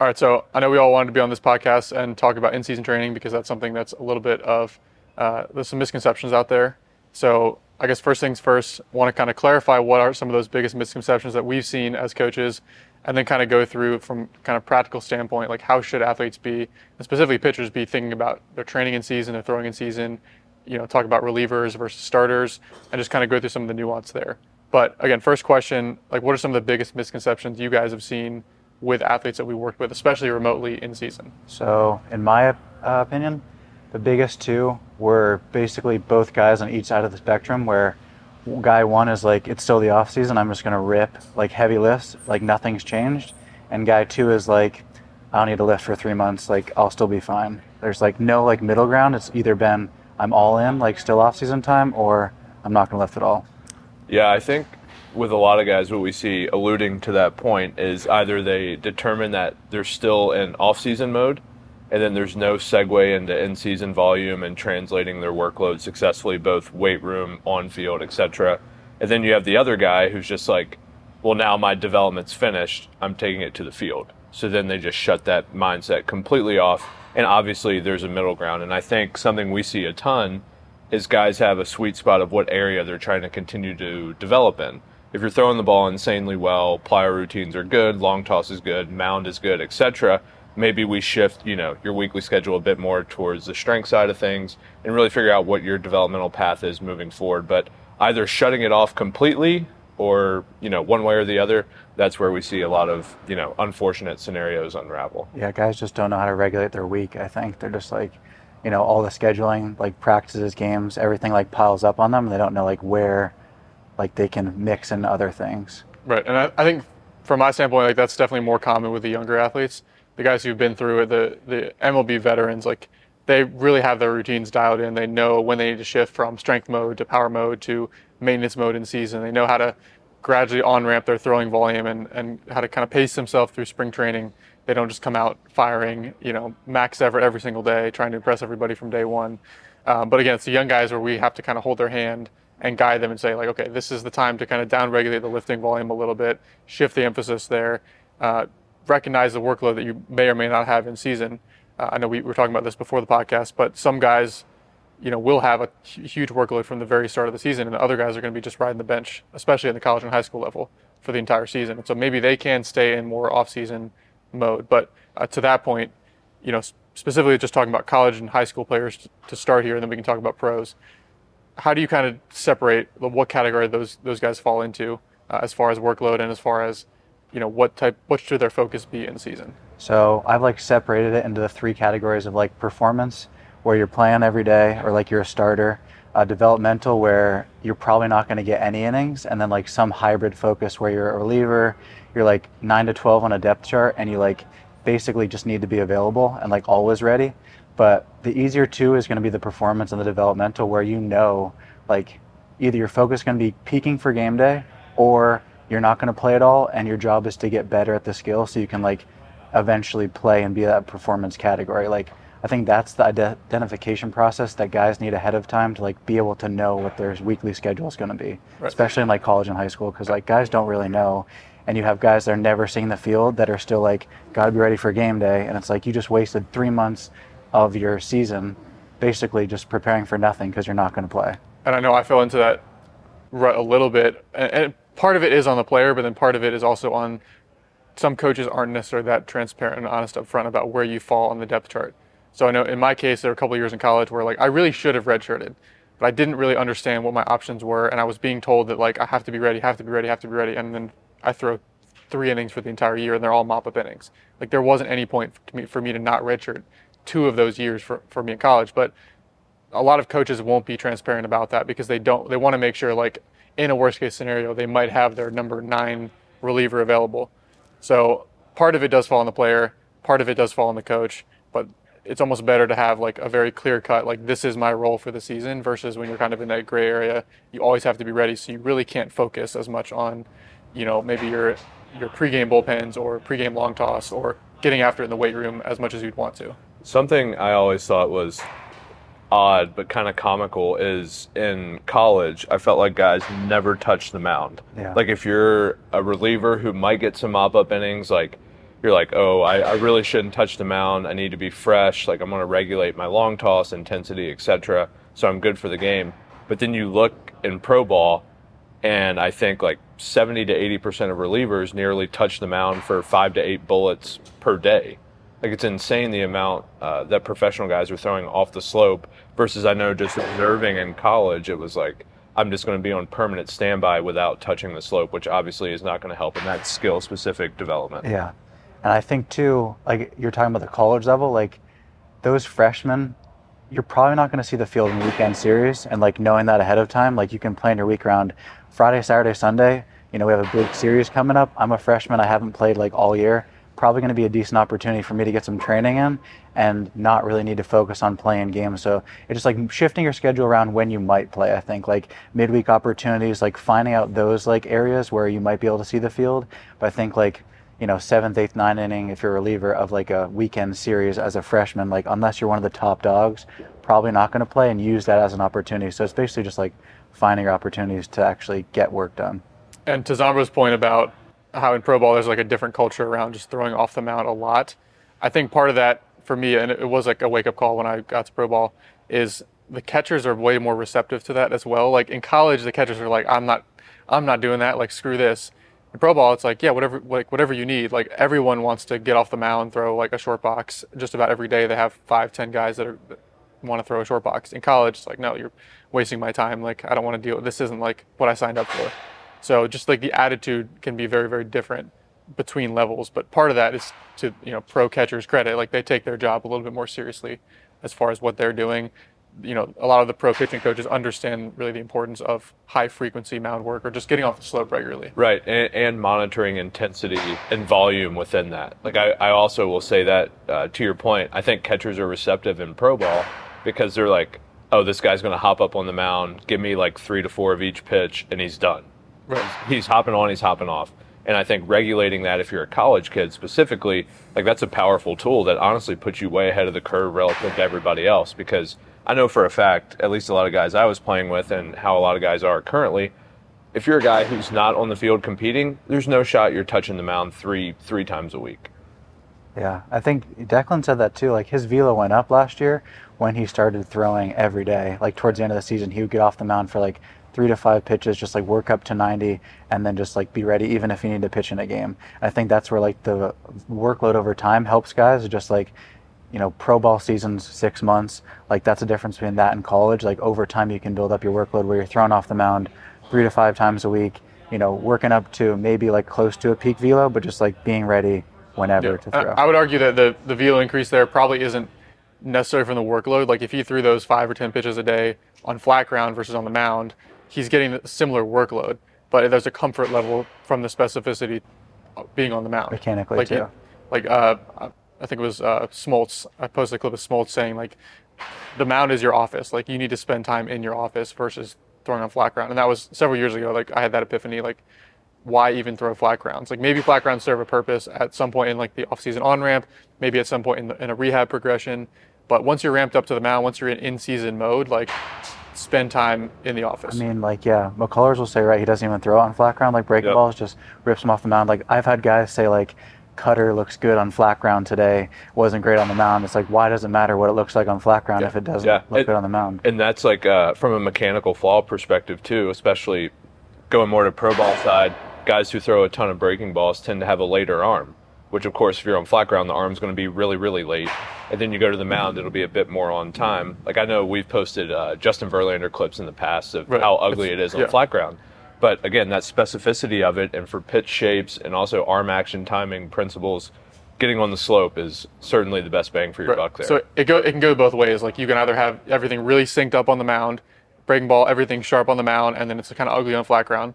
All right, so I know we all wanted to be on this podcast and talk about in-season training because that's something that's a little bit of uh, there's some misconceptions out there. So I guess first things first, want to kind of clarify what are some of those biggest misconceptions that we've seen as coaches, and then kind of go through from kind of practical standpoint, like how should athletes be, and specifically pitchers, be thinking about their training in season, their throwing in season, you know, talk about relievers versus starters, and just kind of go through some of the nuance there. But again, first question, like what are some of the biggest misconceptions you guys have seen with athletes that we worked with, especially remotely in season? So, in my uh, opinion, the biggest two were basically both guys on each side of the spectrum where guy one is like it's still the off season i'm just going to rip like heavy lifts like nothing's changed. And guy two is like i don't need to lift for three months like i'll still be fine. There's like no like middle ground. It's either been i'm all in like still off season time or i'm not going to lift at all. Yeah i think with a lot of guys, what we see alluding to that point is either they determine that they're still in off-season mode, and then there's no segue into in-season volume and translating their workload successfully, both weight room, on field, etc. And then you have the other guy who's just like, well, now my development's finished. I'm taking it to the field. So then they just shut that mindset completely off. And obviously, there's a middle ground. And I think something we see a ton is guys have a sweet spot of what area they're trying to continue to develop in if you're throwing the ball insanely well, plyo routines are good, long toss is good, mound is good, etc. Maybe we shift, you know, your weekly schedule a bit more towards the strength side of things and really figure out what your developmental path is moving forward. But either shutting it off completely or, you know, one way or the other, that's where we see a lot of, you know, unfortunate scenarios unravel. Yeah, guys just don't know how to regulate their week, I think. They're just like, you know, all the scheduling, like practices, games, everything like piles up on them. They don't know like where like they can mix in other things. Right, and I, I think from my standpoint, like that's definitely more common with the younger athletes. The guys who've been through it, the the MLB veterans, like they really have their routines dialed in. They know when they need to shift from strength mode to power mode to maintenance mode in season. They know how to gradually on ramp their throwing volume and, and how to kind of pace themselves through spring training. They don't just come out firing, you know, max effort every single day, trying to impress everybody from day one. Um, but again, it's the young guys where we have to kind of hold their hand and guide them and say like, okay, this is the time to kind of downregulate the lifting volume a little bit, shift the emphasis there, uh, recognize the workload that you may or may not have in season. Uh, I know we were talking about this before the podcast, but some guys, you know, will have a huge workload from the very start of the season, and the other guys are going to be just riding the bench, especially at the college and high school level, for the entire season. And so maybe they can stay in more off-season mode. But uh, to that point, you know, specifically just talking about college and high school players to start here, and then we can talk about pros how do you kind of separate what category those those guys fall into uh, as far as workload and as far as you know what type what should their focus be in season? So I've like separated it into the three categories of like performance, where you're playing every day, or like you're a starter. Uh, developmental, where you're probably not going to get any innings, and then like some hybrid focus where you're a reliever, you're like nine to twelve on a depth chart, and you like basically just need to be available and like always ready. But the easier two is going to be the performance and the developmental, where you know, like, either your focus is going to be peaking for game day, or you're not going to play at all, and your job is to get better at the skill so you can like eventually play and be that performance category. Like, I think that's the identification process that guys need ahead of time to like be able to know what their weekly schedule is going to be, right. especially in like college and high school, because like guys don't really know and you have guys that are never seeing the field that are still like got to be ready for game day and it's like you just wasted three months of your season basically just preparing for nothing because you're not going to play. And I know I fell into that rut a little bit. And part of it is on the player, but then part of it is also on some coaches aren't necessarily that transparent and honest up front about where you fall on the depth chart. So I know in my case, there were a couple years in college where like I really should have redshirted, but I didn't really understand what my options were, and I was being told that like I have to be ready, have to be ready, have to be ready, and then I throw three innings for the entire year, and they're all mop up innings. Like there wasn't any point for me, for me to not redshirt two of those years for, for me in college. But a lot of coaches won't be transparent about that because they don't they want to make sure like in a worst case scenario they might have their number nine reliever available. So part of it does fall on the player, part of it does fall on the coach, but it's almost better to have like a very clear cut like this is my role for the season versus when you're kind of in that gray area you always have to be ready so you really can't focus as much on you know maybe your your pregame bullpens or pregame long toss or getting after it in the weight room as much as you'd want to Something I always thought was odd but kind of comical is in college, I felt like guys never touched the mound. Yeah. Like if you're a reliever who might get some mop up innings, like you're like, oh, I, I really shouldn't touch the mound. I need to be fresh. Like I'm going to regulate my long toss intensity, etc. So I'm good for the game. But then you look in pro ball, and I think like 70 to 80 percent of relievers nearly touch the mound for five to eight bullets per day. Like it's insane the amount uh, that professional guys are throwing off the slope versus I know just observing in college it was like I'm just going to be on permanent standby without touching the slope, which obviously is not going to help in that skill specific development. Yeah. And I think too, like you're talking about the college level, like those freshmen, you're probably not going to see the field in weekend series. And like knowing that ahead of time, like you can plan your week around Friday, Saturday, Sunday. You know, we have a big series coming up. I'm a freshman. I haven't played like all year. Probably going to be a decent opportunity for me to get some training in and not really need to focus on playing games. So it's just like shifting your schedule around when you might play. I think like midweek opportunities, like finding out those like areas where you might be able to see the field. But I think like you know, seventh, eighth, ninth inning if you're a reliever of like a weekend series as a freshman, like unless you're one of the top dogs, probably not going to play and use that as an opportunity. So it's basically just like finding your opportunities to actually get work done. And to Zombo's point about how in pro ball there's like a different culture around just throwing off the mound a lot, I think part of that for me, and it was like a wake up call when I got to pro ball, is the catchers are way more receptive to that as well. Like in college, the catchers are like, I'm not, I'm not doing that. Like screw this in pro ball, it's like yeah, whatever like whatever you need. Like everyone wants to get off the mound, throw like a short box. Just about every day, they have five, ten guys that, are, that want to throw a short box. In college, it's like no, you're wasting my time. Like I don't want to deal. This isn't like what I signed up for. So just like the attitude can be very very different between levels. But part of that is to you know pro catchers credit. Like they take their job a little bit more seriously as far as what they're doing you know, a lot of the pro pitching coaches understand really the importance of high frequency mound work or just getting off the slope regularly. Right, and, and monitoring intensity and volume within that. Like I, I also will say that uh, to your point, I think catchers are receptive in pro ball because they're like, oh, this guy's going to hop up on the mound, give me like three to four of each pitch, and he's done. Right. He's hopping on, he's hopping off. And I think regulating that, if you're a college kid specifically, like that's a powerful tool that honestly puts you way ahead of the curve relative to everybody else because – I know for a fact, at least a lot of guys I was playing with and how a lot of guys are currently, if you're a guy who's not on the field competing, there's no shot you're touching the mound three three times a week. Yeah, I think Declan said that too. Like his velo went up last year when he started throwing every day. Like towards the end of the season, he would get off the mound for like three to five pitches, just like work up to 90, and then just like be ready, even if you need to pitch in a game. I think that's where like the workload over time helps guys. Just like you know, pro ball seasons six months. Like that's the difference between that and college. Like over time, you can build up your workload where you're thrown off the mound three to five times a week. You know, working up to maybe like close to a peak velo, but just like being ready whenever yeah. to throw. I, I would argue that the the velo increase there probably isn't necessary from the workload. Like if you threw those five or ten pitches a day on flat ground versus on the mound, he's getting a similar workload. But there's a comfort level from the specificity being on the mound. Mechanically like, too. Like uh, I think it was uh, Smoltz. I posted a clip of Smoltz saying like, the mound is your office. Like you need to spend time in your office versus throwing on flat ground. And that was several years ago. Like I had that epiphany. Like, why even throw flat grounds? Like maybe flat grounds serve a purpose at some point in like the off-season on ramp, maybe at some point in, the, in a rehab progression. But once you're ramped up to the mound, once you're in in-season mode, like spend time in the office. I mean, like, yeah, McCullers will say, right, he doesn't even throw on flat ground, like breaking yep. balls, just rips them off the mound. Like, I've had guys say, like, cutter looks good on flat ground today, wasn't great on the mound. It's like, why does it matter what it looks like on flat ground yeah. if it doesn't yeah. look it, good on the mound? And that's like uh, from a mechanical flaw perspective too, especially going more to pro ball side. Guys who throw a ton of breaking balls tend to have a later arm, which of course, if you're on flat ground, the arm's going to be really, really late. And then you go to the mound, it'll be a bit more on time. Like I know we've posted uh, Justin Verlander clips in the past of right. how ugly it's, it is on yeah. flat ground but again, that specificity of it and for pitch shapes and also arm action timing principles, getting on the slope is certainly the best bang for your right. buck there. So it go it can go both ways. Like you can either have everything really synced up on the mound, breaking ball, everything sharp on the mound, and then it's kind of ugly on flat ground,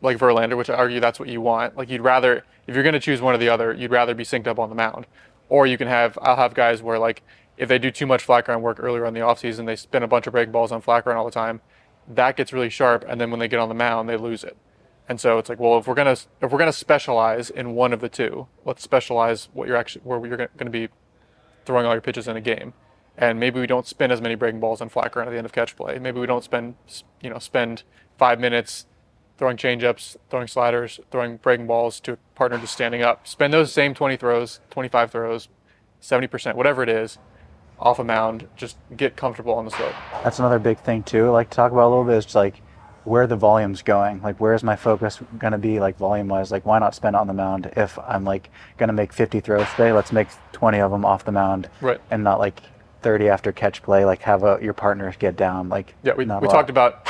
like Verlander, which I argue that's what you want. Like you'd rather if you're going to choose one or the other, you'd rather be synced up on the mound, or you can have I'll have guys where like if they do too much flat ground work earlier in the offseason, they spin a bunch of breaking balls on flat ground all the time that gets really sharp, and then when they get on the mound, they lose it. And so it's like, well, if we're gonna if we're gonna specialize in one of the two, let's specialize what you're actually where you're going to be throwing all your pitches in a game. And maybe we don't spend as many breaking balls on flat ground at the end of catch play. Maybe we don't spend you know spend five minutes throwing changeups, throwing sliders, throwing breaking balls to a partner just standing up. Spend those same 20 throws, 25 throws, 70%, whatever it is, off a mound. Just get comfortable on the slope. That's another big thing too. I like to talk about a little bit is just like where the volume's going. Like where's my focus gonna be like volume wise? Like why not spend it on the mound if I'm like gonna make 50 throws today? Let's make 20 of them off the mound, Right. And not like 30 after catch play. Like have a, your partner get down. Like Yeah, we, we talked about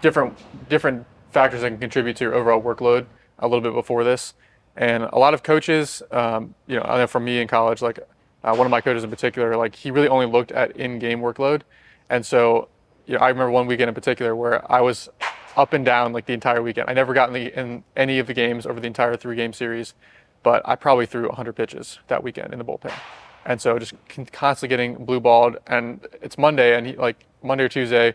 different different factors that can contribute to your overall workload a little bit before this, and a lot of coaches, um, you know, I know from me in college, like uh, one of my coaches in particular, like he really only looked at in-game workload, and so you know, I remember one weekend in particular where I was up and down like the entire weekend. I never got in, the, in any of the games over the entire three-game series, but I probably threw 100 pitches that weekend in the bullpen. And so just constantly getting blue balled, and it's Monday, and he, like Monday or Tuesday,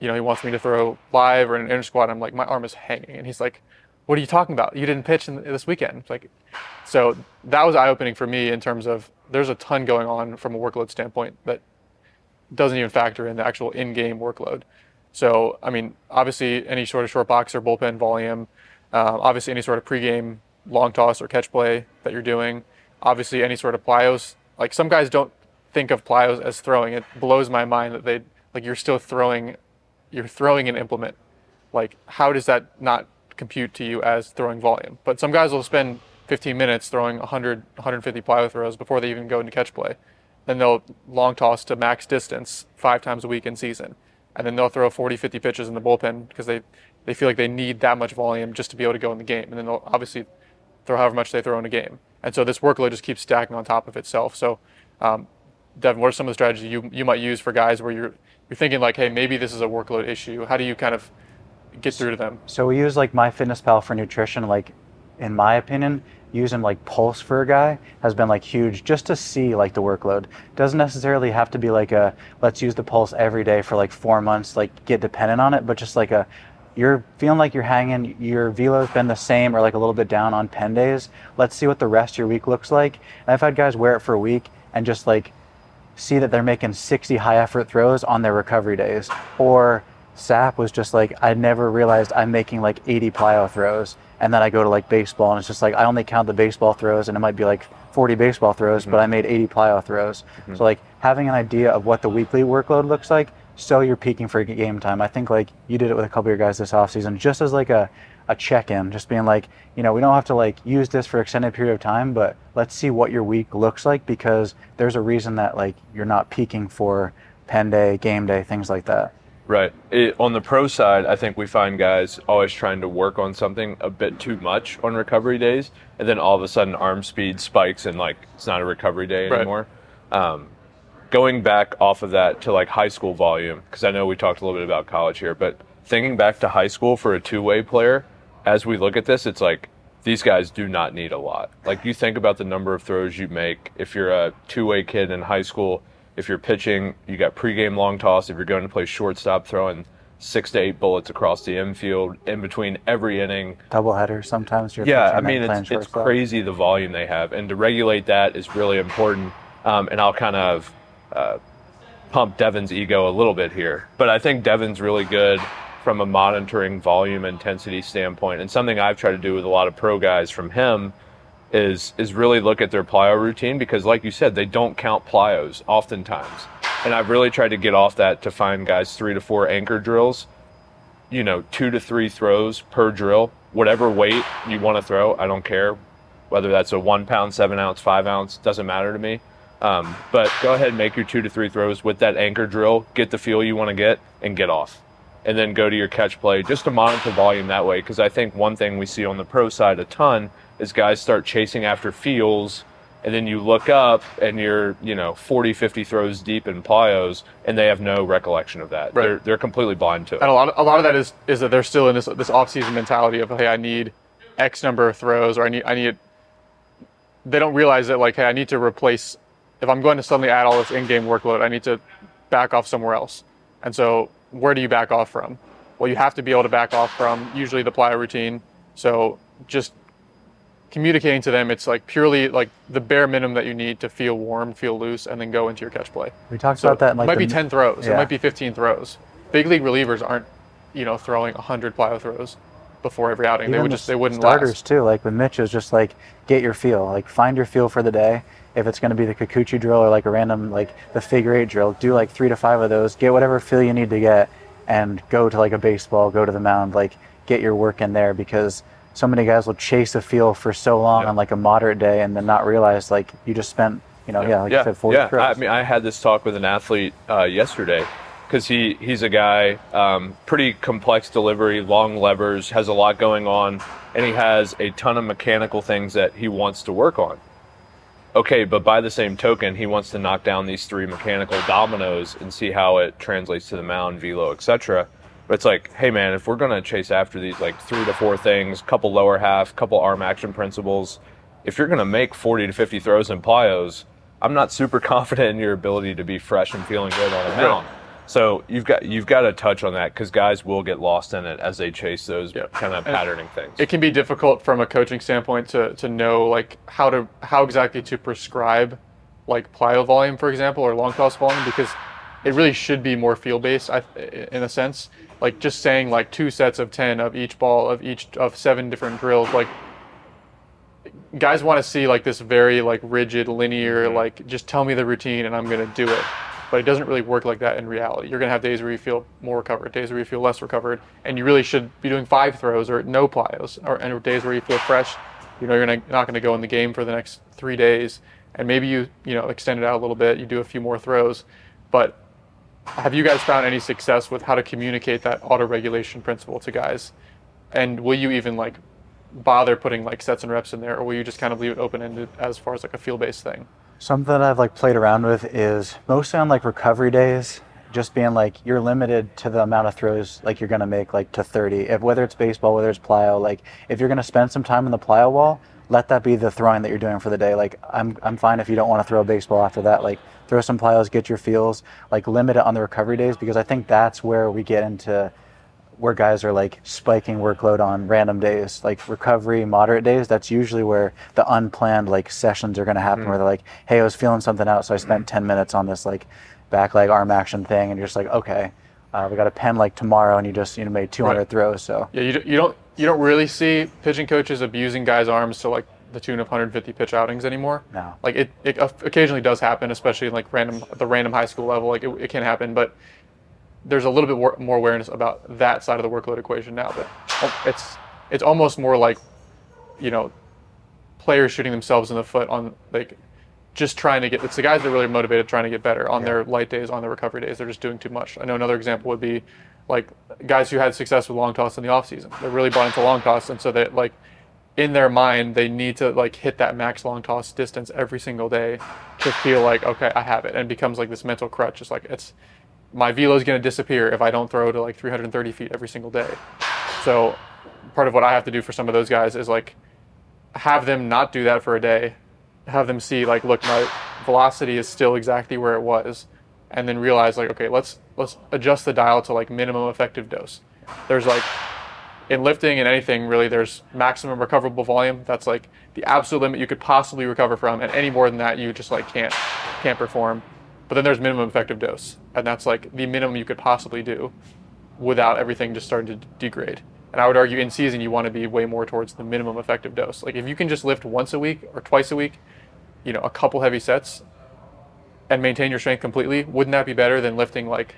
you know, he wants me to throw live or in an inter squad. I'm like, my arm is hanging, and he's like, "What are you talking about? You didn't pitch in this weekend." Like, so that was eye opening for me in terms of there's a ton going on from a workload standpoint that doesn't even factor in the actual in-game workload. So, I mean, obviously, any sort of short box or bullpen volume, um, obviously, any sort of pregame long toss or catch play that you're doing, obviously, any sort of plyos. Like some guys don't think of plyos as throwing. It blows my mind that they like you're still throwing, you're throwing an implement. Like, how does that not compute to you as throwing volume? But some guys will spend 15 minutes throwing 100, 150 plyo throws before they even go into catch play. Then they'll long toss to max distance five times a week in season. And then they'll throw 40, 50 pitches in the bullpen because they, they feel like they need that much volume just to be able to go in the game. And then they'll obviously throw however much they throw in a game. And so this workload just keeps stacking on top of itself. So, um, Devin, what are some of the strategies you, you might use for guys where you're, you're thinking like, hey, maybe this is a workload issue? How do you kind of get through to them? So we use like MyFitnessPal for nutrition. Like, in my opinion, using like Pulse for a guy has been like huge just to see like the workload. Doesn't necessarily have to be like a let's use the Pulse every day for like four months, like get dependent on it, but just like a you're feeling like you're hanging, your velo's been the same or like a little bit down on pen days. Let's see what the rest of your week looks like. And I've had guys wear it for a week and just like see that they're making 60 high effort throws on their recovery days. Or SAP was just like, I never realized I'm making like 80 plyo throws. And then I go to like baseball and it's just like, I only count the baseball throws and it might be like 40 baseball throws, but mm-hmm. I made 80 plyo throws. Mm-hmm. So like having an idea of what the weekly workload looks like, so you're peaking for game time. I think like you did it with a couple of your guys this offseason, just as like a, a check-in, just being like, you know, we don't have to like use this for extended period of time, but let's see what your week looks like because there's a reason that like you're not peaking for pen day, game day, things like that. Right. It, on the pro side, I think we find guys always trying to work on something a bit too much on recovery days, and then all of a sudden arm speed spikes and like it's not a recovery day Right. anymore. Um, going back off of that to like high school volume, because I know we talked a little bit about college here, but thinking back to high school for a two way player, as we look at this, it's like these guys do not need a lot. Like you think about the number of throws you make if you're a two way kid in high school. If you're pitching, you got pregame long toss. If you're going to play shortstop, throwing six to eight bullets across the infield in between every inning. Doubleheader sometimes. You're Yeah, I mean it's, it's crazy the volume they have, and to regulate that is really important. Um, and I'll kind of uh, pump Devin's ego a little bit here, but I think Devin's really good from a monitoring volume intensity standpoint, and something I've tried to do with a lot of pro guys from him is is really look at their plyo routine because, like you said, they don't count plyos oftentimes, and I've really tried to get off that to find guys three to four anchor drills you know, two to three throws per drill, whatever weight you want to throw. I don't care whether that's a one pound, seven ounce, five ounce, doesn't matter to me. Um, but go ahead and make your two to three throws with that anchor drill, get the feel you want to get, and get off. And then go to your catch play just to monitor volume that way. Because I think one thing we see on the pro side a ton is guys start chasing after feels and then you look up and you're you know 40 50 throws deep in plyos and they have no recollection of that Right. they're, they're completely blind to it And a lot, a lot of that is is that they're still in this this offseason mentality of hey, I need X number of throws, or I need I need. They don't realize that like hey, I need to replace. If I'm going to suddenly add all this in-game workload, I need to back off somewhere else. And so, where do you back off from? Well, you have to be able to back off from usually the plyo routine. So just communicating to them, it's like purely like the bare minimum that you need to feel warm, feel loose, and then go into your catch play. We talked So about that. In, it might the- be 10 throws. It might be 15 throws. Big league relievers aren't, you know, throwing 100 plyo throws. before every outing. they would just they wouldn't starters last. too. Like with Mitch, it was just like get your feel, like find your feel for the day. If it's going to be the Kikuchi drill or like a random like the figure eight drill, do like three to five of those. Get whatever feel you need to get, and go to like a baseball, go to the mound, like get your work in there because so many guys will chase a feel for so long Yeah. on like a moderate day and then not realize like you just spent you know yeah, like you said 40 yeah. throws. I mean, I had this talk with an athlete uh, yesterday because he he's a guy um, pretty complex delivery, long levers, has a lot going on, and he has a ton of mechanical things that he wants to work on. Okay, but by the same token, he wants to knock down these three mechanical dominoes and see how it translates to the mound, velo, etc. But it's like, hey man, if we're gonna chase after these like three to four things, couple lower half, couple arm action principles, if you're gonna make 40 to 50 throws in plyos, I'm not super confident in your ability to be fresh and feeling good on a mound. So you've got you've got to touch on that because guys will get lost in it as they chase those Yeah. kind of And patterning things. It can be difficult from a coaching standpoint to, to know like how to how exactly to prescribe like plyo volume, for example, or long toss volume because it really should be more field based in a sense. Like just saying like two sets of ten of each ball of each of seven different drills, like guys want to see like this very like rigid linear mm-hmm. like just tell me the routine and i'm going to do it but it doesn't really work like that in reality. You're going to have days where you feel more recovered days where you feel less recovered and you really should be doing five throws or no plyos or and days where you feel fresh you know you're not going to go in the game for the next three days. And maybe you you know extend it out a little bit you do a few more throws. But have you guys found any success with how to communicate that auto regulation principle to guys? And will you even like bother putting like sets and reps in there or will you just kind of leave it open ended as far as like a field based thing Something that I've like played around with is mostly on like recovery days, just being like you're limited to the amount of throws like you're gonna make like to 30. If whether it's baseball, whether it's plyo, like if you're gonna spend some time in the plyo wall, let that be the throwing that you're doing for the day. Like I'm I'm fine if you don't want to throw a baseball after that. Like throw some plyos, get your feels. Like limit it on the recovery days because I think that's where we get into where guys are like spiking workload on random days, like recovery, moderate days, that's usually where the unplanned like sessions are going to happen where they're like, hey, I was feeling something out, so I spent 10 minutes on this like back leg arm action thing. And you're just like, okay, uh, we got a pen like tomorrow and you just, you know, made 200 Right. throws. So yeah you, don't- you don't you don't really see pitching coaches abusing guys arms to like the tune of 150 pitch outings anymore No. like it, it occasionally does happen especially in like random the random high school level like it, it can happen but there's a little bit more, awareness about that side of the workload equation now but it's it's almost more like you know players shooting themselves in the foot on like just trying to get it's the guys that are really motivated trying to get better on their light days on their recovery days. They're just doing too much. I know another example would be like guys who had success with long toss in the offseason. They're really bought into long toss and so they like in their mind they need to like hit that max long toss distance every single day to feel like okay i have it and it becomes like this mental crutch. It's like it's my velo is going to disappear if i don't throw to like 330 feet every single day. So part of what i have to do for some of those guys is like have them not do that for a day have them see like look my velocity is still exactly where it was and then realize like okay let's let's adjust the dial to like minimum effective dose. There's like in lifting and anything really there's maximum recoverable volume. That's like the absolute limit you could possibly recover from and any more than that you just like can't can't perform but then there's minimum effective dose. And that's like the minimum you could possibly do without everything just starting to degrade. And i would argue in season you want to be way more towards the minimum effective dose. Like if you can just lift once a week or twice a week you know a couple heavy sets and maintain your strength completely wouldn't that be better than lifting like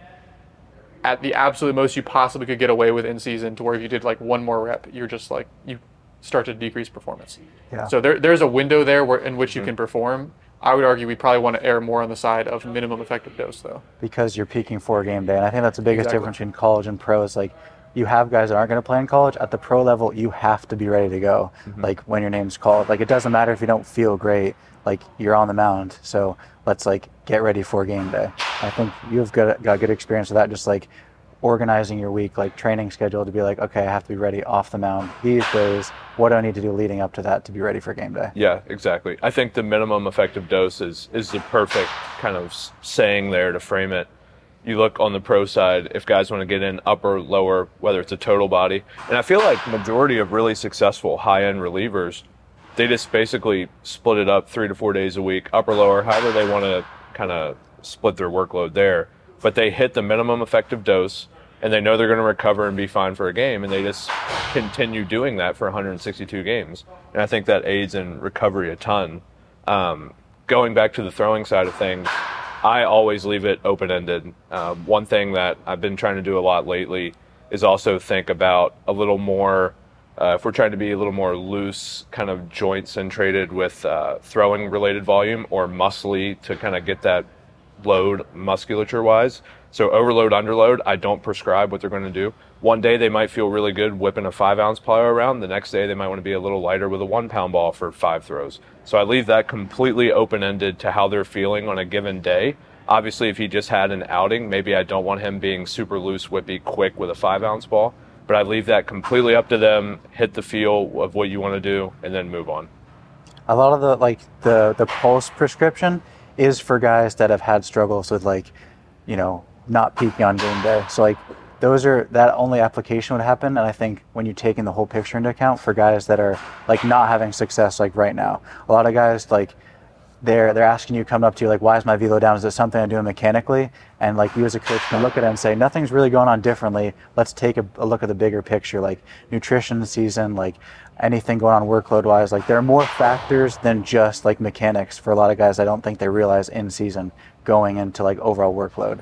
at the absolute most you possibly could get away with in season to where if you did like one more rep you're just like you start to decrease performance? Yeah. so there, there's a window there where in which you mm-hmm. can perform i would argue we probably want to err more on the side of minimum effective dose though because you're peaking for a game day. And I think that's the biggest Exactly. difference between college and pro is like you have guys that aren't going to play in college. At the pro level, you have to be ready to go. Mm-hmm. Like when your name's called. Like it doesn't matter if you don't feel great. Like you're on the mound. So let's like get ready for game day. I think you've got got good experience with that. Just like organizing your week, like training schedule to be like, okay, I have to be ready off the mound these days. What do I need to do leading up to that to be ready for game day? Yeah, exactly. I think the minimum effective dose is, is the perfect kind of saying there to frame it. You look on the pro side, if guys want to get in upper, lower, whether it's a total body. And I feel like majority of really successful high end relievers, they just basically split it up three to four days a week, upper, lower, however they want to kind of split their workload there. But they hit the minimum effective dose. and they know they're going to recover and be fine for a game, and they just continue doing that for 162 games. And I think that aids in recovery a ton. Um, going back to the throwing side of things, I always leave it open ended. Um, one thing that I've been trying to do a lot lately is also think about a little more. Uh, if we're trying to be a little more loose, kind of joint centrated with uh, throwing related volume or muscly to kind of get that load musculature wise. So overload, underload, I don't prescribe what they're going to do. One day they might feel really good whipping a five ounce plyo around. The next day they might want to be a little lighter with a one pound ball for five throws. So I leave that completely open ended to how they're feeling on a given day. Obviously, if he just had an outing, maybe I don't want him being super loose, whippy, quick with a five ounce ball. But I leave that completely up to them. Hit the feel of what you want to do, and then move on. A lot of the like the the pulse prescription is for guys that have had struggles with like, you know, not peaking on game day. So like those are that only application would happen. And i think when you're taking the whole picture into account for guys that are like not having success like right now a lot of guys like they're they're asking you coming up to you like why is my velo down? Is it something i'm doing mechanically? And like you as a coach can look at it and say nothing's really going on differently. Let's take a, a look at the bigger picture like nutrition season like anything going on workload wise like there are more factors than just like mechanics for a lot of guys i don't think they realize in season going into like overall workload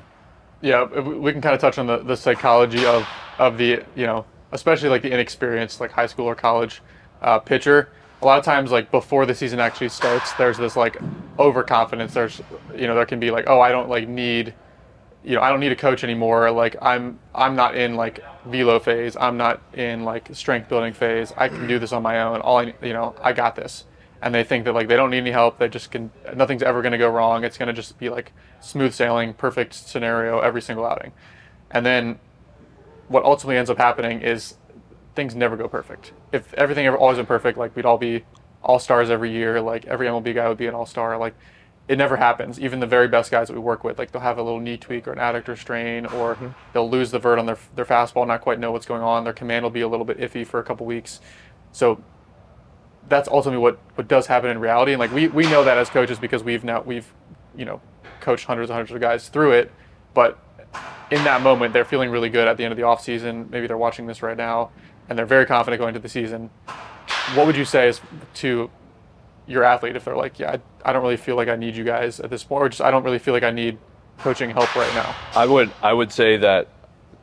yeah, we can kind of touch on the, the psychology of, of the, you know, especially like the inexperienced, like high school or college uh, pitcher. A lot of times, like before the season actually starts, there's this like overconfidence. There's, you know, there can be like, oh, I don't like need, you know, I don't need a coach anymore. Like I'm, I'm not in like velo phase. I'm not in like strength building phase. I can do this on my own. All I, you know, I got this and they think that like they don't need any help. They just can. Nothing's ever going to go wrong. It's going to just be like smooth sailing, perfect scenario every single outing. And then what ultimately ends up happening is things never go perfect. If everything ever always been perfect, like we'd all be all stars every year. Like every MLB guy would be an all star. Like it never happens. Even the very best guys that we work with, like they'll have a little knee tweak or an adductor strain, or mm-hmm. they'll lose the vert on their their fastball, not quite know what's going on. Their command will be a little bit iffy for a couple weeks. So that's ultimately what, what does happen in reality. And like we, we know that as coaches because we've now we've you know coached hundreds and hundreds of guys through it. But in that moment, they're feeling really good at the end of the off season. Maybe they're watching this right now, and they're very confident going into the season. What would you say is to your athlete if they're like, yeah, I, I don't really feel like I need you guys at this point, or just I don't really feel like I need coaching help right now? I would I would say that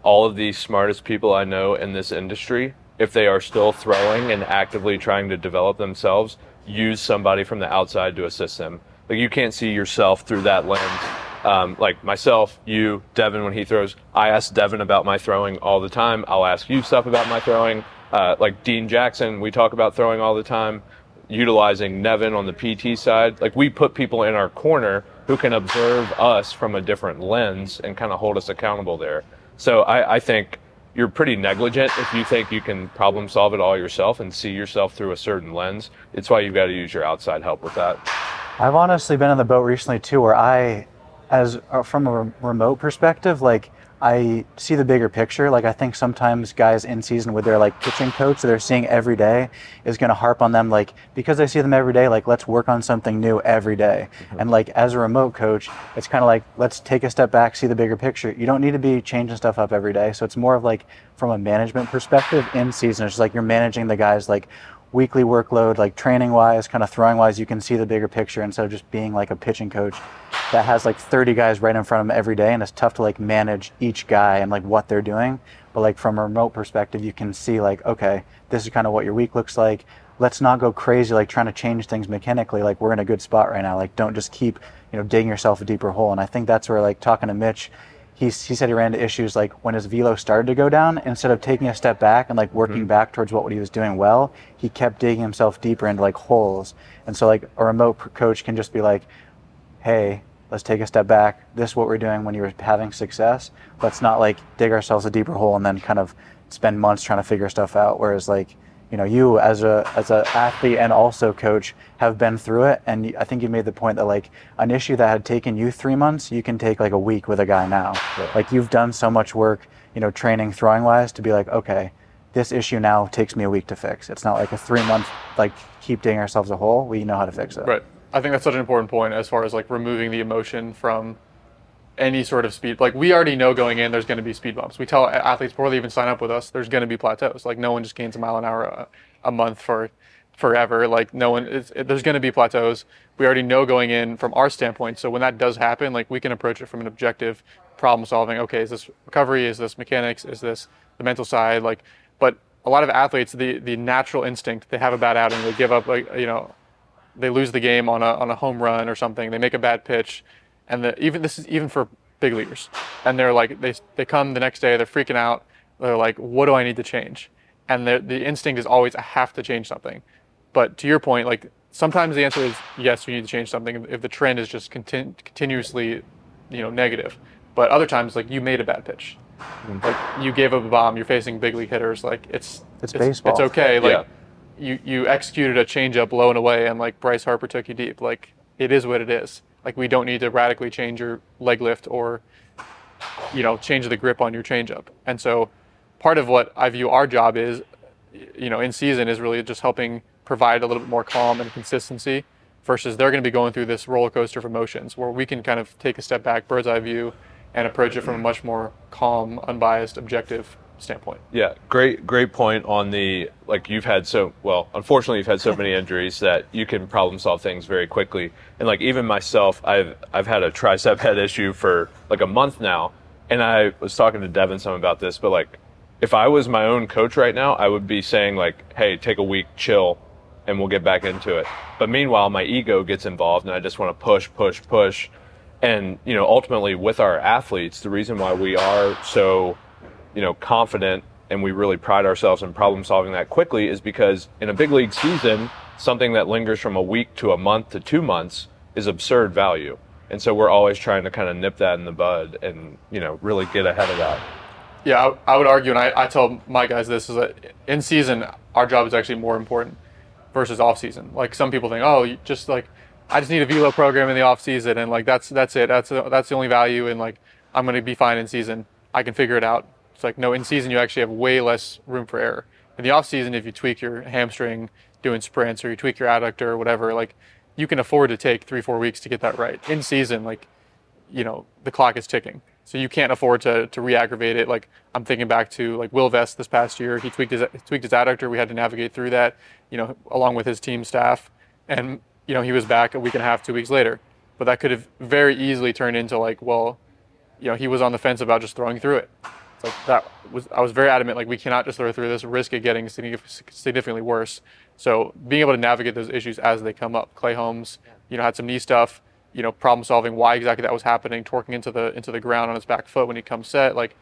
all of the smartest people I know in this industry if they are still throwing and actively trying to develop themselves, use somebody from the outside to assist them. Like you can't see yourself through that lens. Um, like myself, you, Devin, when he throws, I ask Devin about my throwing all the time. I'll ask you stuff about my throwing. Uh, like Dean Jackson, we talk about throwing all the time. Utilizing Nevin on the PT side, like we put people in our corner who can observe us from a different lens and kind of hold us accountable there. So I, I think you're pretty negligent if you think you can problem solve it all yourself and see yourself through a certain lens. It's why you've got to use your outside help with that. I've honestly been in the boat recently too, where I, as uh, from a remote perspective, like I see the bigger picture. Like I think sometimes guys in season with their like pitching coach that they're seeing every day is going to harp on them like because I see them every day. Like let's work on something new every day. Mm-hmm. And like as a remote coach, it's kind of like let's take a step back, see the bigger picture. You don't need to be changing stuff up every day. So it's more of like from a management perspective in season. It's just like you're managing the guys like weekly workload, like training wise, kind of throwing wise, you can see the bigger picture instead of just being like a pitching coach that has like 30 guys right in front of him every day. And it's tough to like manage each guy and like what they're doing. But like from a remote perspective, you can see like, okay, this is kind of what your week looks like. Let's not go crazy like trying to change things mechanically. Like we're in a good spot right now. Like don't just keep, you know, digging yourself a deeper hole. And I think that's where like talking to Mitch, he, he said he ran into issues like when his velo started to go down instead of taking a step back and like working mm-hmm. back towards what he was doing well he kept digging himself deeper into like holes. And so like a remote coach can just be like hey let's take a step back. This is what we're doing when you're having success. Let's not like dig ourselves a deeper hole and then kind of spend months trying to figure stuff out. Whereas like you know you as a as an athlete and also coach have been through it. And i think you made the point that like an issue that had taken you three months you can take like a week with a guy now. Right. like you've done so much work you know training throwing wise to be like okay this issue now takes me a week to fix. It's not like a three month like keep digging ourselves a hole. We know how to fix it. Right. I think that's such an important point as far as like removing the emotion from any sort of speed. Like we already know going in, there's going to be speed bumps. We tell athletes before they even sign up with us, there's going to be plateaus. Like no one just gains a mile an hour a, a month for forever. Like no one, it, there's going to be plateaus. We already know going in from our standpoint. So when that does happen, like we can approach it from an objective problem solving. Okay, is this recovery? Is this mechanics? Is this the mental side? Like, but a lot of athletes, the the natural instinct, they have a bad outing, they give up, like you know, they lose the game on a on a home run or something. They make a bad pitch, and the, even this is even for big leaguers, and they're like they they come the next day, they're freaking out. They're like, what do I need to change? And the the instinct is always I have to change something. But to your point, like sometimes the answer is yes, you need to change something if the trend is just continu- continuously, you know, negative. But other times, like you made a bad pitch, mm-hmm. like you gave up a bomb. You're facing big league hitters. Like it's it's, it's baseball. It's okay. Like yeah. you you executed a changeup low and away, and like Bryce Harper took you deep. Like it is what it is. Like we don't need to radically change your leg lift or, you know, change the grip on your changeup. And so, part of what I view our job is, you know, in season is really just helping provide a little bit more calm and consistency versus they're going to be going through this roller coaster of emotions where we can kind of take a step back, bird's eye view, and approach it from a much more calm, unbiased, objective standpoint. Yeah, great, great point on the like you've had so well. Unfortunately, you've had so many injuries that you can problem solve things very quickly. And like even myself, I've I've had a tricep head issue for like a month now, and I was talking to Devin some about this. But like, if I was my own coach right now, I would be saying like, "Hey, take a week, chill, and we'll get back into it. But meanwhile, my ego gets involved and I just want to push, push, push. And, you know, ultimately with our athletes, the reason why we are so, you know, confident and we really pride ourselves in problem solving that quickly is because in a big league season, something that lingers from a week to a month to two months is absurd value. And so we're always trying to kind of nip that in the bud and, you know, really get ahead of that. Yeah, I, I would argue, and I, I tell my guys this, is that in season, our job is actually more important versus off season. Like some people think, oh, just like I just need a velo program in the off season, and like that's that's it. That's that's the only value, and like I'm going to be fine in season. I can figure it out. It's like no, in season you actually have way less room for error. In the off season, if you tweak your hamstring doing sprints or you tweak your adductor or whatever, like you can afford to take three four weeks to get that right. In season, like you know the clock is ticking. So you can't afford to, to re-aggravate it. Like I'm thinking back to like Will Vest this past year. He tweaked his tweaked his adductor. We had to navigate through that, you know, along with his team staff, and you know he was back a week and a half, two weeks later. But that could have very easily turned into like, well, you know, he was on the fence about just throwing through it. It's like that was I was very adamant. Like we cannot just throw through this, risk of getting significantly worse. So being able to navigate those issues as they come up. Clay Holmes, you know, had some knee stuff you know, problem solving why exactly that was happening, torquing into the into the ground on his back foot when he comes set, like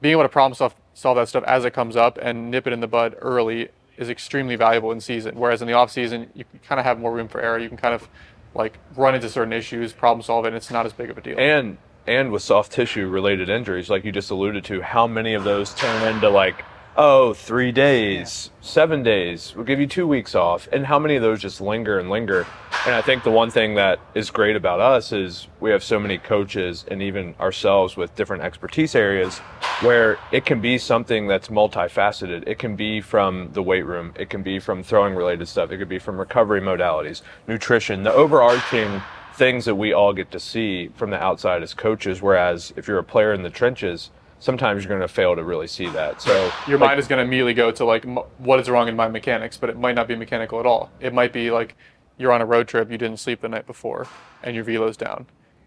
being able to problem solve solve that stuff as it comes up and nip it in the bud early is extremely valuable in season. Whereas in the off season, you kind of have more room for error. You can kind of like run into certain issues, problem solve it, and it's not as big of a deal. And and with soft tissue related injuries, like you just alluded to, how many of those turn into like oh, three days, seven days, we'll give you two weeks off. And how many of those just linger and linger? And I think the one thing that is great about us is we have so many coaches and even ourselves with different expertise areas where it can be something that's multifaceted. It can be from the weight room, it can be from throwing related stuff, it could be from recovery modalities, nutrition, the overarching things that we all get to see from the outside as coaches. Whereas if you're a player in the trenches, sometimes you're going to fail to really see that. So your like, mind is going to immediately go to like what is wrong in my mechanics, but it might not be mechanical at all. It might be like you're on a road trip, you didn't sleep the night before, and your velo's down.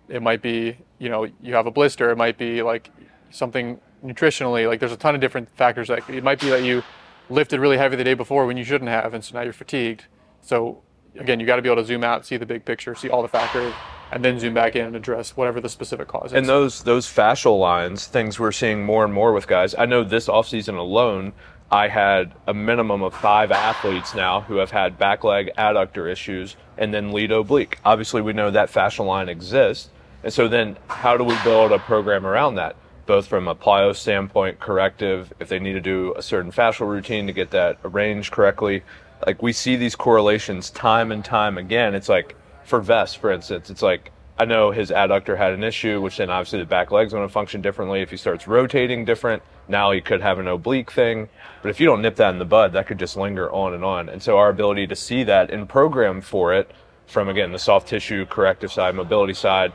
It might be you know you have a blister. It might be like something nutritionally. Like there's a ton of different factors. That it might be that you lifted really heavy the day before when you shouldn't have, and so now you're fatigued. So again, you got to be able to zoom out, see the big picture, see all the factors and then zoom back in and address whatever the specific cause is. And those those fascial lines, things we're seeing more and more with guys. I know this offseason alone, I had a minimum of five athletes now who have had back leg adductor issues and then lead oblique. Obviously, we know that fascial line exists. And so then how do we build a program around that? Both from a plyo standpoint, corrective, if they need to do a certain fascial routine to get that arranged correctly. Like we see these correlations time and time again. It's like for Vest, for instance, it's like I know his adductor had an issue, which then obviously the back leg's going to function differently. If he starts rotating different, now he could have an oblique thing. But if you don't nip that in the bud, that could just linger on and on. And so our ability to see that and program for it from again the soft tissue corrective side, mobility side,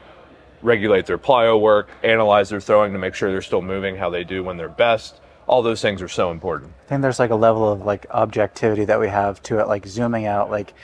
regulate their plyo work, analyze their throwing to make sure they're still moving how they do when they're best. All those things are so important. I think there's like a level of like objectivity that we have to it, like zooming out. Like,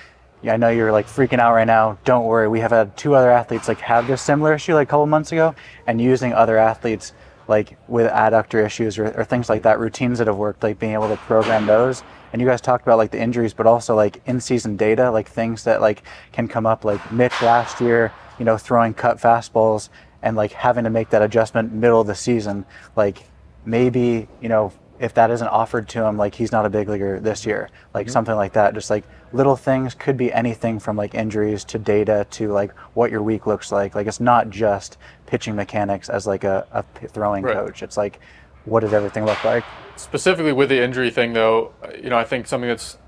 I know you're like freaking out right now. Don't worry. We have had two other athletes like have this similar issue like a couple months ago, and using other athletes like with adductor issues or, or things like that, routines that have worked, like being able to program those. And you guys talked about like the injuries, but also like in-season data, like things that like can come up. Like Mitch last year, you know, throwing cut fastballs and like having to make that adjustment middle of the season. Like maybe you know if that isn't offered to him, like he's not a big leaguer this year, like mm-hmm. something like that. Just like little things could be anything from like injuries to data to like what your week looks like. Like it's not just pitching mechanics as like a, a throwing right. coach. It's like what does everything look like? Specifically with the injury thing, though, you know, I think something that's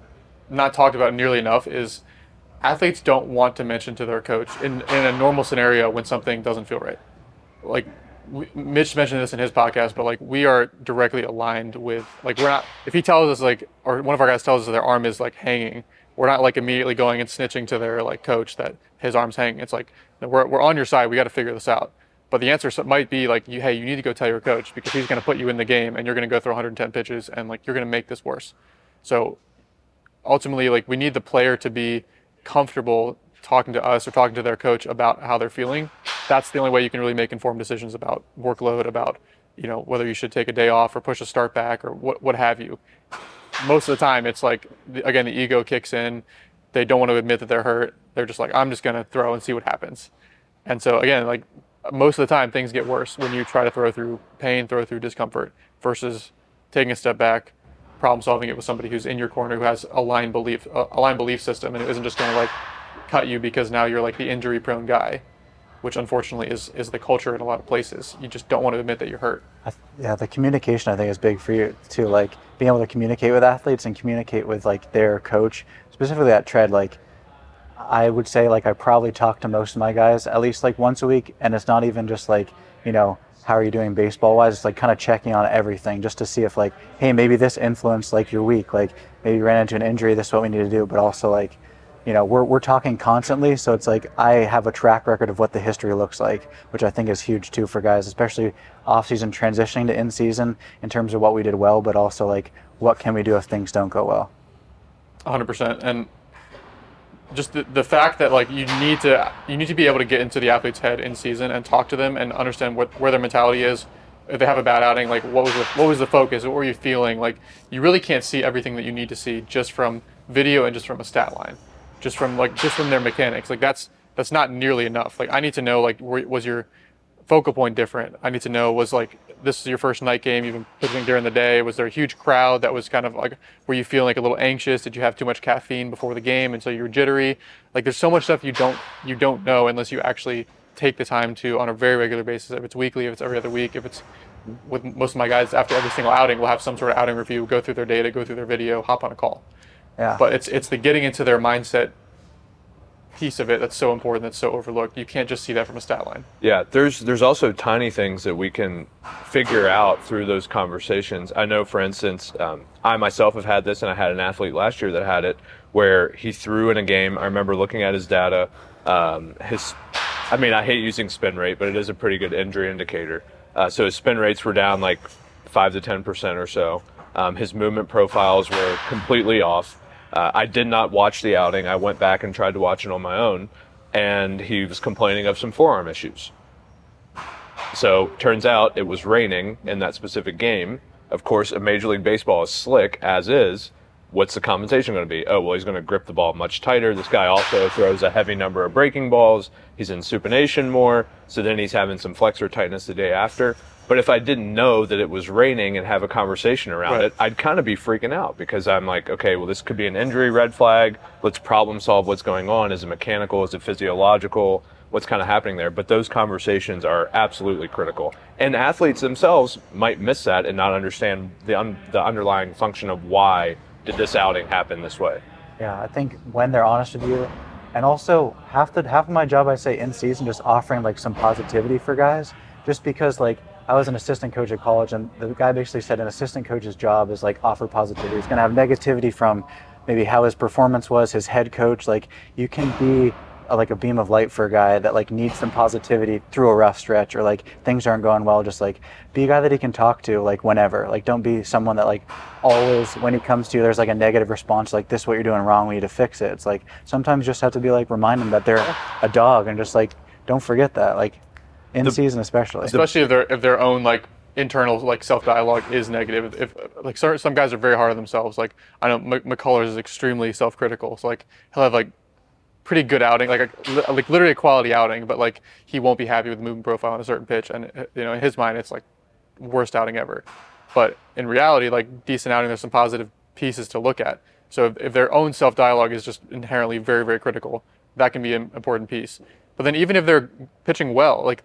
not talked about nearly enough is athletes don't want to mention to their coach in, in a normal scenario when something doesn't feel right. Like we, Mitch mentioned this in his podcast, but like we are directly aligned with like we're not. If he tells us like, or one of our guys tells us their arm is like hanging, we're not like immediately going and snitching to their like coach that his arm's hanging. It's like we're we're on your side. We got to figure this out. But the answer might be like, you, hey, you need to go tell your coach because he's going to put you in the game and you're going to go through 110 pitches and like you're going to make this worse. So ultimately, like we need the player to be comfortable talking to us or talking to their coach about how they're feeling that's the only way you can really make informed decisions about workload, about you know whether you should take a day off or push a start back or what what have you. Most of the time, it's like again the ego kicks in. They don't want to admit that they're hurt. They're just like I'm just gonna throw and see what happens. And so again, like most of the time, things get worse when you try to throw through pain, throw through discomfort, versus taking a step back, problem solving it with somebody who's in your corner who has a line belief, a line belief system, and it isn't just going to like cut you because now you're like the injury prone guy which unfortunately is, is the culture in a lot of places. You just don't want to admit that you're hurt. Yeah, the communication I think is big for you too. Like being able to communicate with athletes and communicate with like their coach, specifically at Tread. Like I would say, like I probably talk to most of my guys at least like once a week, and it's not even just like you know how are you doing baseball wise. It's like kind of checking on everything just to see if like hey maybe this influenced like your week. Like maybe you ran into an injury. This is what we need to do. But also like you know, we're, we're talking constantly. So it's like I have a track record of what the history looks like, which I think is huge too for guys, especially off season transitioning to in season in terms of what we did well, but also like what can we do if things don't go well. 100%. And just the, the fact that like you need to you need to be able to get into the athlete's head in season and talk to them and understand what where their mentality is if they have a bad outing like what was the, what was the focus what were you feeling like you really can't see everything that you need to see just from video and just from a stat line just from like just from their mechanics. Like that's that's not nearly enough. Like I need to know like was your focal point different? I need to know was like this is your first night game. You've been pitching during the day. Was there a huge crowd that was kind of like were you feeling like a little anxious? Did you have too much caffeine before the game and so you're jittery? Like there's so much stuff you don't you don't know unless you actually take the time to on a very regular basis. If it's weekly, if it's every other week, if it's with most of my guys after every single outing, we'll have some sort of outing review, go through their data, go through their video, hop on a call. Yeah. But it's it's the getting into their mindset piece of it that's so important that's so overlooked. You can't just see that from a stat line. Yeah, there's there's also tiny things that we can figure out through those conversations. I know, for instance, um, I myself have had this, and I had an athlete last year that had it, where he threw in a game. I remember looking at his data. Um, his, I mean, I hate using spin rate, but it is a pretty good injury indicator. Uh, so his spin rates were down like five to ten percent or so. Um, his movement profiles were completely off. Uh, I did not watch the outing. I went back and tried to watch it on my own, and he was complaining of some forearm issues. So turns out it was raining in that specific game. Of course, a Major League Baseball is slick as is. What's the compensation going to be? Oh, well, he's going to grip the ball much tighter. This guy also throws a heavy number of breaking balls. He's in supination more, so then he's having some flexor tightness the day after. But if I didn't know that it was raining and have a conversation around right. it, I'd kind of be freaking out because I'm like, okay, well, this could be an injury red flag. Let's problem solve what's going on. Is it mechanical? Is it physiological? What's kind of happening there? But those conversations are absolutely critical. And athletes themselves might miss that and not understand the, un- the underlying function of why did this outing happen this way. Yeah, I think when they're honest with you, and also half the half of my job, I say in season, just offering like some positivity for guys, just because like I was an assistant coach at college, and the guy basically said an assistant coach's job is like offer positivity. He's going to have negativity from maybe how his performance was, his head coach. Like you can be a, like a beam of light for a guy that like needs some positivity through a rough stretch or like things aren't going well. Just like be a guy that he can talk to like whenever. Like don't be someone that like always when he comes to you there's like a negative response like this is what you're doing wrong. We need to fix it. It's like sometimes you just have to be like remind them that they're a dog and just like don't forget that like in season especially. especially if their if their own like internal like self dialogue is negative. If like certain, some guys are very hard on themselves. Like I know M- McCullers is extremely self critical. So like he'll have like pretty good outing, like a, like literally a quality outing, but like he won't be happy with the movement profile on a certain pitch, and you know in his mind it's like worst outing ever. But in reality, like decent outing, there's some positive pieces to look at. So if, if their own self dialogue is just inherently very very critical, that can be an important piece. But then even if they're pitching well, like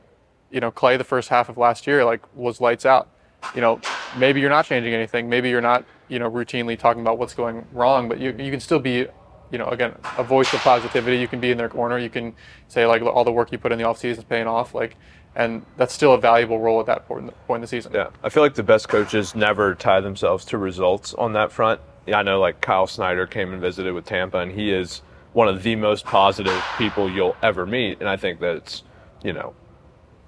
you know Clay the first half of last year like was lights out. You know maybe you're not changing anything. Maybe you're not you know routinely talking about what's going wrong, but you you can still be you know, again, a voice of positivity. You can be in their corner. You can say like all the work you put in the off season is paying off. Like, and that's still a valuable role at that point in the season. Yeah, I feel like the best coaches never tie themselves to results on that front. Yeah, I know like Kyle Snyder came and visited with Tampa, and he is one of the most positive people you'll ever meet. And I think that it's, you know,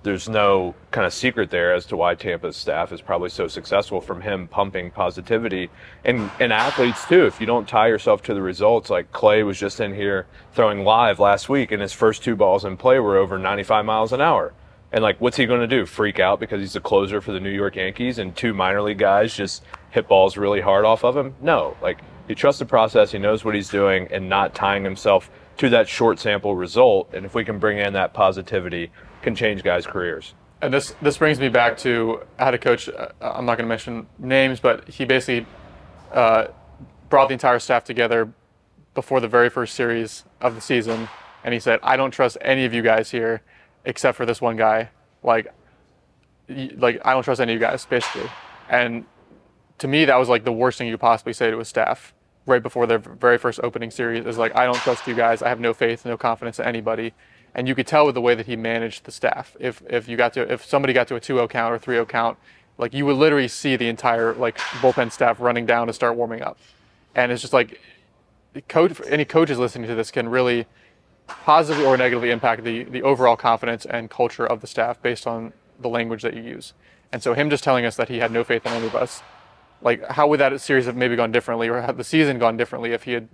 there's no kind of secret there as to why Tampa's staff is probably so successful from him pumping positivity and and athletes too. If you don't tie yourself to the results, like Clay was just in here throwing live last week, and his first two balls in play were over 95 miles an hour. And like, what's he going to do? Freak out because he's a closer for the New York Yankees, and two minor league guys just hit balls really hard off of him? No, like he trusts the process, he knows what he's doing, and not tying himself to that short sample result. And if we can bring in that positivity can change guys' careers. And this this brings me back to I had a coach. Uh, I'm not going to mention names, but he basically uh, brought the entire staff together before the very first series of the season, and he said, "I don't trust any of you guys here, except for this one guy. Like, like I don't trust any of you guys, basically." And to me, that was like the worst thing you could possibly say to a staff right before their very first opening series. Is like, "I don't trust you guys. I have no faith, no confidence in anybody." And you could tell with the way that he managed the staff. If if you got to if somebody got to a 2-0 count or 3-0 count, like you would literally see the entire like bullpen staff running down to start warming up, and it's just like coach any coaches listening to this can really positively or negatively impact the the overall confidence and culture of the staff based on the language that you use. And so him just telling us that he had no faith in any of us, like how would that series have maybe gone differently or had the season gone differently if he had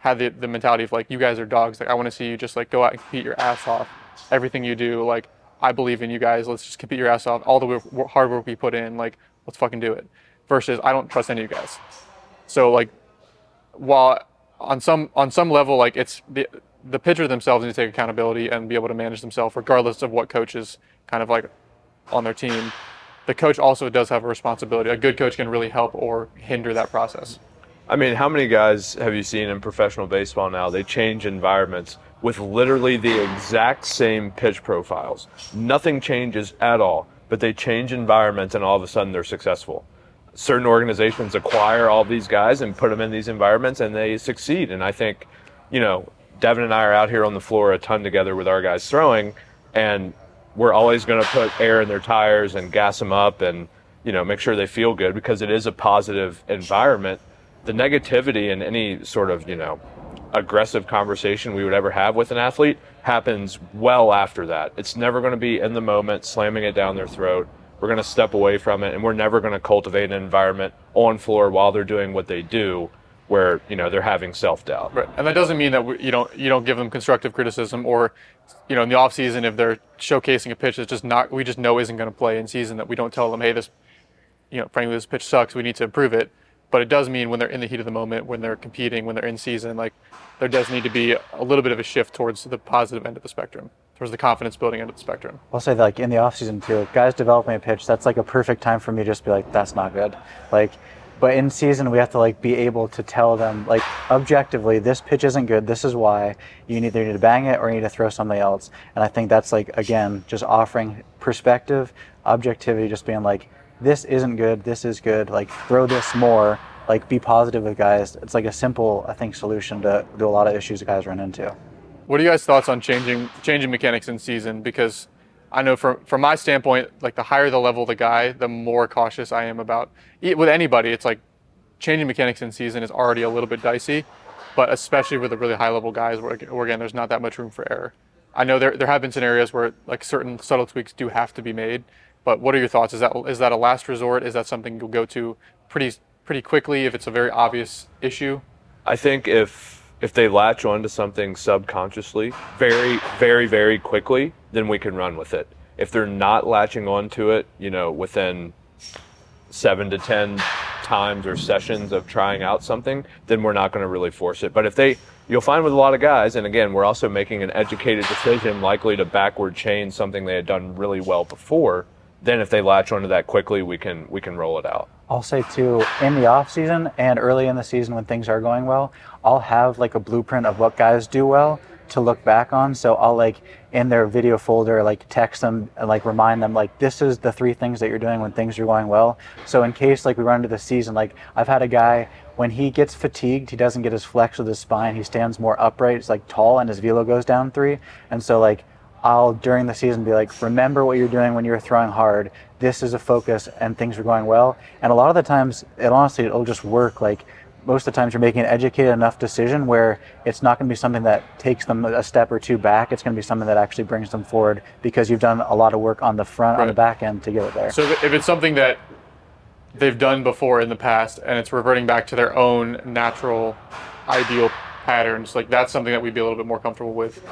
had the, the mentality of like you guys are dogs. Like i want to see you just like go out and compete your ass off. Everything you do like i believe in you guys. Let's just compete your ass off. All the hard work we put in like let's fucking do it. Versus i don't trust any of you guys. So like while on some on some level like it's the the pitcher themselves need to take accountability and be able to manage themselves regardless of what coach is kind of like on their team. The coach also does have a responsibility. A good coach can really help or hinder that process I mean, how many guys have you seen in professional baseball now? They change environments with literally the exact same pitch profiles. Nothing changes at all, but they change environments and all of a sudden they're successful. Certain organizations acquire all these guys and put them in these environments and they succeed. And I think, you know, Devin and I are out here on the floor a ton together with our guys throwing, and we're always going to put air in their tires and gas them up and, you know, make sure they feel good because it is a positive environment the negativity in any sort of, you know, aggressive conversation we would ever have with an athlete happens well after that. It's never going to be in the moment, slamming it down their throat. We're going to step away from it, and we're never going to cultivate an environment on floor while they're doing what they do, where you know they're having self doubt. Right, and that doesn't mean that we, you don't you don't give them constructive criticism, or you know in the off season if they're showcasing a pitch that's just not we just know isn't going to play in season that we don't tell them hey this you know frankly this pitch sucks we need to improve it but it does mean when they're in the heat of the moment, when they're competing, when they're in season, like there does need to be a little bit of a shift towards the positive end of the spectrum, towards the confidence building end of the spectrum. I'll say that like in the off season too, guys developing a pitch, that's like a perfect time for me to just be like, that's not good. Like, but in season we have to like be able to tell them like objectively, this pitch isn't good. This is why you either need to bang it or you need to throw something else. And I think that's like again just offering perspective, objectivity, just being like this isn't good, this is good, like throw this more, like be positive with guys. It's like a simple, I think, solution to, to a lot of issues guys run into. What are you guys' thoughts on changing changing mechanics in season? Because I know from from my standpoint, like the higher the level the guy, the more cautious I am about with anybody. It's like changing mechanics in season is already a little bit dicey. but especially with the really high level guys, where, where again, there's not that much room for error. I know there there have been scenarios where like certain subtle tweaks do have to be made, but what are your thoughts? Is that is that a last resort? Is that something you'll go to pretty pretty quickly if it's a very obvious issue? I think if if they latch onto something subconsciously very very very quickly, then we can run with it. If they're not latching onto it, you know, within 7 to 10 times or sessions of trying out something, then we're not going to really force it. But if they you'll find with a lot of guys, and again, we're also making an educated decision likely to backward chain something they had done really well before, then if they latch onto that quickly, we can we can roll it out. I'll say too, in the off season and early in the season when things are going well, I'll have like a blueprint of what guys do well to look back on. So I'll like in their video folder, like text them like remind them like this is the three things that you're doing when things are going well. So in case like we run into the season, like I've had a guy when he gets fatigued, he doesn't get his flex with his spine. He stands more upright. It's like tall and his velo goes down three. And so like I'll during the season be like, remember what you're doing when you're throwing hard. This is a focus, and things are going well. And a lot of the times, it honestly, it'll just work. Like most of the times, you're making an educated enough decision where it's not going to be something that takes them a step or two back. It's going to be something that actually brings them forward because you've done a lot of work on the front, on the back end to get it there. So if if it's something that they've done before in the past and it's reverting back to their own natural ideal patterns, like that's something that we'd be a little bit more comfortable with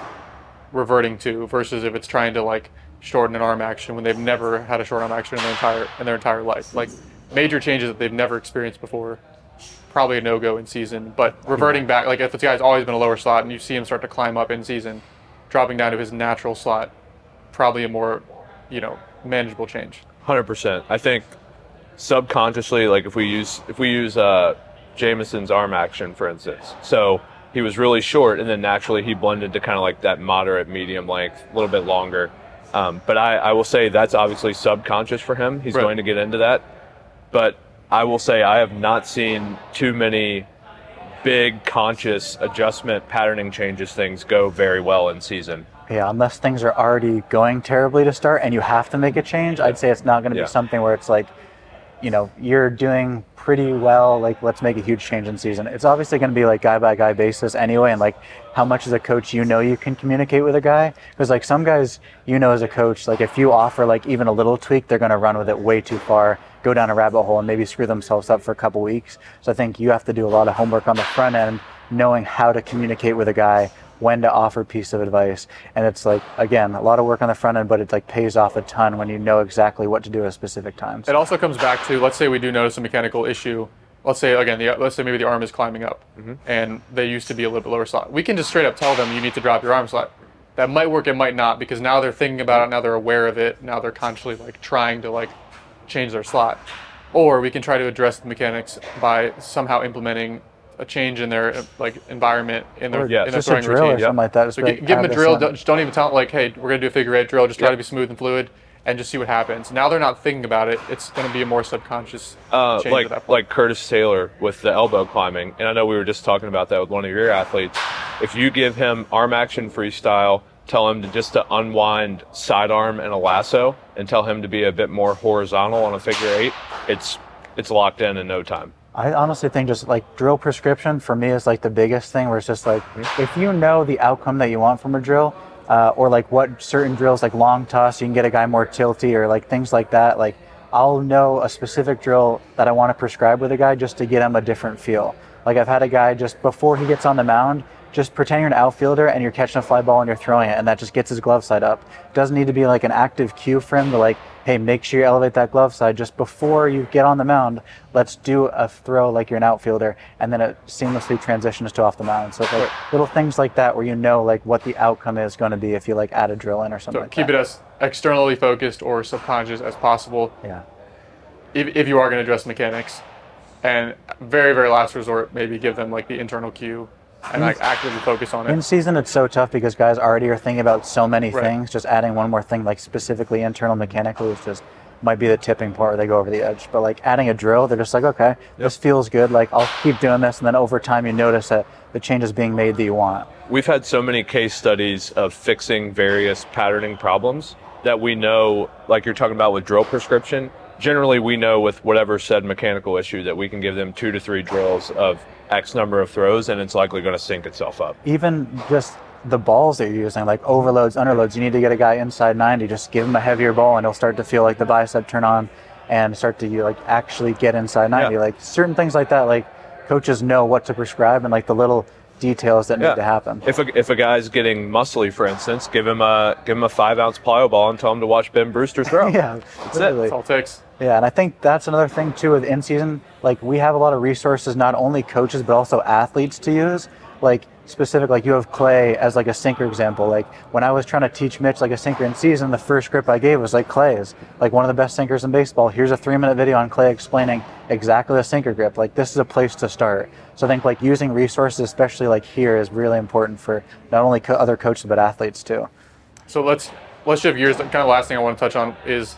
reverting to versus if it's trying to like shorten an arm action when they've never had a short arm action in their entire in their entire life. Like major changes that they've never experienced before. Probably a no go in season, but reverting back, like if this guy's always been a lower slot and you see him start to climb up in season, dropping down to his natural slot, probably a more, you know, manageable change. Hundred percent. I think subconsciously, like if we use if we use uh, Jameson's arm action, for instance, so he was really short, and then naturally he blended to kind of like that moderate medium length, a little bit longer. Um, but I, I will say that's obviously subconscious for him. He's Right. going to get into that. But I will say I have not seen too many big conscious adjustment patterning changes things go very well in season. Yeah, unless things are already going terribly to start and you have to make a change, I'd say it's not going to Yeah. be something where it's like, you know, you're doing pretty well, like let's make a huge change in season. It's obviously going to be like guy by guy basis anyway, and like how much as a coach you know you can communicate with a guy. Because like some guys, you know, as a coach, like if you offer like even a little tweak, they're going to run with it way too far, go down a rabbit hole, and maybe screw themselves up for a couple weeks. So I think you have to do a lot of homework on the front end, knowing how to communicate with a guy when to offer piece of advice. And it's like, again, a lot of work on the front end, but it like pays off a ton when you know exactly what to do at specific times. It also comes back to let's say we do notice a mechanical issue. Let's say again, the, let's say maybe the arm is climbing up, mm-hmm. and they used to be a little bit lower slot. We can just straight up tell them you need to drop your arm slot. That might work, it might not, because now they're thinking about it, now they're aware of it, now they're consciously like trying to like change their slot. Or we can try to address the mechanics by somehow implementing a change in their like environment in their, Or Yeah, in their just a throwing drill routine. or something like that. So be like, give them a drill. Don't, just don't even tell them like, hey, we're gonna do a figure eight drill. Just try Yep. to be smooth and fluid, and just see what happens. Now they're not thinking about it. It's gonna be a more subconscious uh, change like at that point. like Curtis Taylor with the elbow climbing, and I know we were just talking about that with one of your athletes. If you give him arm action freestyle, tell him to just to unwind sidearm and a lasso, and tell him to be a bit more horizontal on a figure eight, it's it's locked in in no time. I honestly think just like drill prescription for me is like the biggest thing where it's just like if you know the outcome that you want from a drill uh, or like what certain drills like long toss you can get a guy more tilty or like things like that like I'll know a specific drill that I want to prescribe with a guy just to get him a different feel. Like I've had a guy just before he gets on the mound just pretend you're an outfielder and you're catching a fly ball and you're throwing it and that just gets his glove side up. Doesn't need to be like an active cue for him to like, hey, make sure you elevate that glove side just before you get on the mound. Let's do a throw like you're an outfielder and then it seamlessly transitions to off the mound. So like little things like that where you know like what the outcome is going to be if you like add a drill in or something So like keep that. it as externally focused or subconscious as possible yeah. if, if you are going to address mechanics. And very, very last resort, maybe give them like the internal cue and like actively focus on In season, it's so tough because guys already are thinking about so many Right. things. Just adding one more thing, like specifically internal mechanically, is just might be the tipping point where they go over the edge. But like adding a drill, they're just like, okay, this feels good. Like I'll keep doing this, and then over time, you notice that the change is being made that you want. We've had so many case studies of fixing various patterning problems that we know, like you're talking about with drill prescription. Generally, we know with whatever said mechanical issue that we can give them two to three drills of X number of throws, and it's likely going to sync itself up. Even just the balls that you're using, like overloads, underloads, you need to get a guy inside 90, just give him a heavier ball and he'll start to feel like the bicep turn on and start to you like actually get inside 90. Yeah. Like certain things like that, like coaches know what to prescribe and like the little details that Yeah. need to happen. If a, if a guy's getting muscly, for instance, give him a give him a five ounce plyo ball and tell him to watch Ben Brewster throw. yeah, That's it. literally. That's all it takes. Yeah, and I think that's another thing too with in season. Like we have a lot of resources, not only coaches but also athletes to use. Like specific, like you have Clay as like a sinker example. Like when I was trying to teach Mitch like a sinker in season, the first grip I gave was like Clay's, like one of the best sinkers in baseball. Here's a three minute video on Clay explaining exactly the sinker grip. Like this is a place to start. So I think like using resources, especially like here, is really important for not only co- other coaches but athletes too. So let's let's shift gears. The kind of last thing I want to touch on is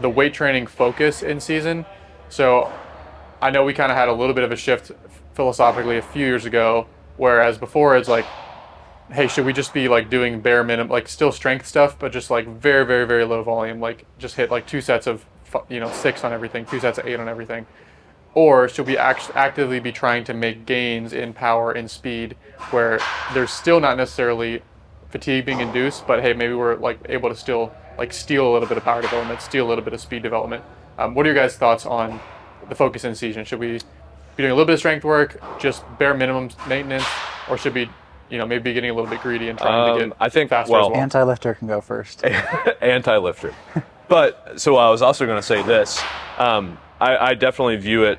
the weight training focus in season. So I know we kind of had a little bit of a shift philosophically a few years ago, whereas before it's like, hey, should we just be like doing bare minimum, like still strength stuff, but just like very, very, very low volume, like just hit like two sets of you know six on everything, two sets of eight on everything, or should we act- actively be trying to make gains in power and speed where there's still not necessarily fatigue being induced, but hey, maybe we're like able to still like steal a little bit of power development, steal a little bit of speed development. Um, what are your guys' thoughts on the focus in season? Should we be doing a little bit of strength work, just bare minimum maintenance, or should we, you know, maybe be getting a little bit greedy and trying to Um, get I think, faster well- as well? Anti lifter can go first. anti lifter. but so I was also going to say this. Um, I, I definitely view it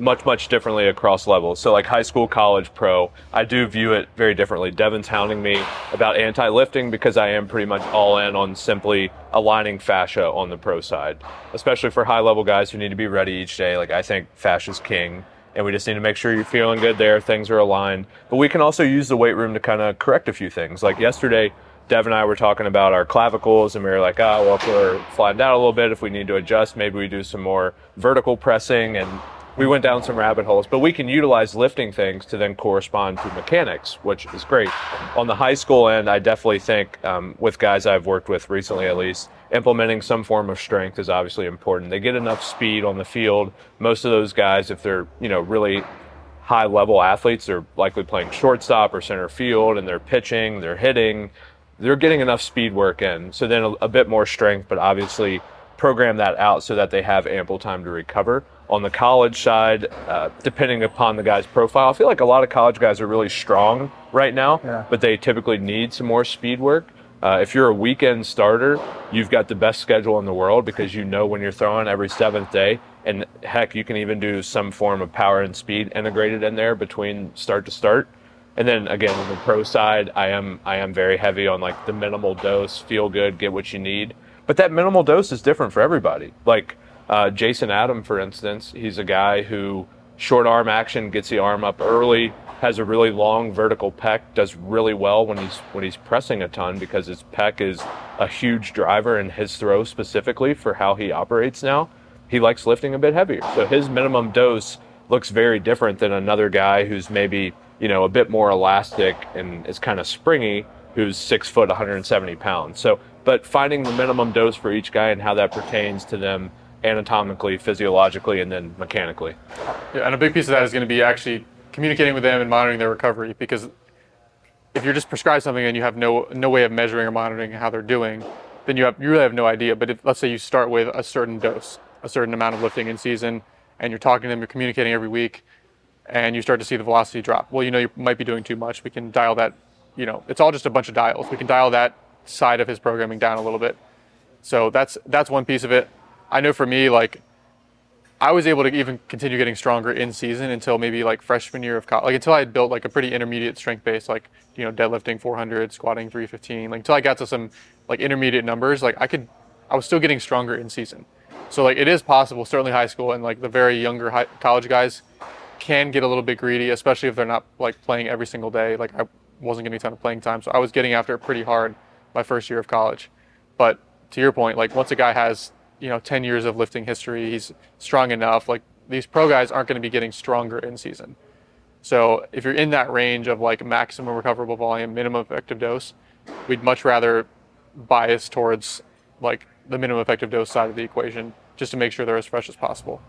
much much differently across levels. So like high school, college, pro, I do view it very differently. Devin's hounding me about anti lifting because I am pretty much all in on simply aligning fascia on the pro side, especially for high level guys who need to be ready each day. Like I think fascia's king. And we just need to make sure you're feeling good there, things are aligned. But we can also use the weight room to kind of correct a few things. Like yesterday, Dev and I were talking about our clavicles, and we were like, oh, well, if we're flattened out a little bit, if we need to adjust, maybe we do some more vertical pressing. And we went down some rabbit holes. But we can utilize lifting things to then correspond to mechanics, which is great. On the high school end, I definitely think, um, with guys I've worked with recently at least, implementing some form of strength is obviously important. They get enough speed on the field. Most of those guys, if they're, you know, really high level athletes they're likely playing shortstop or center field and they're pitching, they're hitting, they're getting enough speed work in. So then a, a bit more strength, but obviously program that out so that they have ample time to recover. On the college side, uh, depending upon the guy's profile, I feel like a lot of college guys are really strong right now, Yeah. but they typically need some more speed work. Uh, if you're a weekend starter, you've got the best schedule in the world because you know when you're throwing every seventh day. And heck, you can even do some form of power and speed integrated in there between start to start. And then again, on the pro side, I am I am very heavy on like the minimal dose, feel good, get what you need. But that minimal dose is different for everybody. Like uh, Jason Adam, for instance, he's a guy who short arm action gets the arm up early, has a really long vertical pec, does really well when he's when he's pressing a ton because his pec is a huge driver in his throw specifically for how he operates now. He likes lifting a bit heavier. So his minimum dose looks very different than another guy who's maybe, you know, a bit more elastic and is kind of springy, who's six foot, 170 pounds. So, but finding the minimum dose for each guy and how that pertains to them anatomically, physiologically, and then mechanically. Yeah, and a big piece of that is going to be actually communicating with them and monitoring their recovery because if you're just prescribed something and you have no no way of measuring or monitoring how they're doing, then you have you really have no idea. But if let's say you start with a certain dose, a certain amount of lifting in season, and you're talking to them, you're communicating every week, and you start to see the velocity drop. Well, you know you might be doing too much. We can dial that. You know, it's all just a bunch of dials. We can dial that side of his programming down a little bit. So that's that's one piece of it. I know for me, like I was able to even continue getting stronger in season until maybe like freshman year of college, like until I had built like a pretty intermediate strength base, like you know deadlifting 400, squatting 315, like until I got to some like intermediate numbers, like I could, I was still getting stronger in season. So like it is possible, certainly high school and like the very younger high, college guys can get a little bit greedy, especially if they're not like playing every single day. Like I wasn't getting a ton of playing time, so I was getting after it pretty hard my first year of college. But to your point, like once a guy has you know 10 years of lifting history, he's strong enough. Like these pro guys aren't going to be getting stronger in season. So if you're in that range of like maximum recoverable volume, minimum effective dose, we'd much rather bias towards like the minimum effective dose side of the equation just to make sure they're as fresh as possible.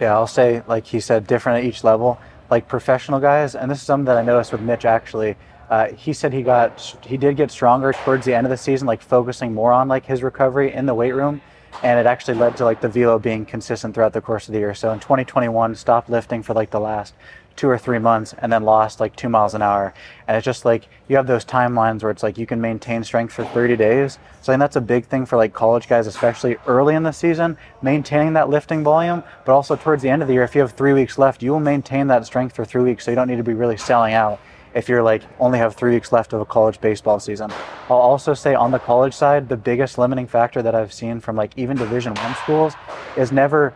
Yeah, I'll say, like he said, different at each level. like professional guys, and this is something that I noticed with Mitch actually. Uh, he said he got he did get stronger towards the end of the season, like focusing more on like his recovery in the weight room, and it actually led to like the velo being consistent throughout the course of the year. So in 2021, stopped lifting for like the last two or three months and then lost like two miles an hour. And it's just like you have those timelines where it's like you can maintain strength for 30 days. So I think that's a big thing for like college guys, especially early in the season, maintaining that lifting volume. But also towards the end of the year, if you have three weeks left, you will maintain that strength for three weeks. So you don't need to be really selling out if you're like only have three weeks left of a college baseball season. I'll also say on the college side, the biggest limiting factor that I've seen from like even Division One schools is never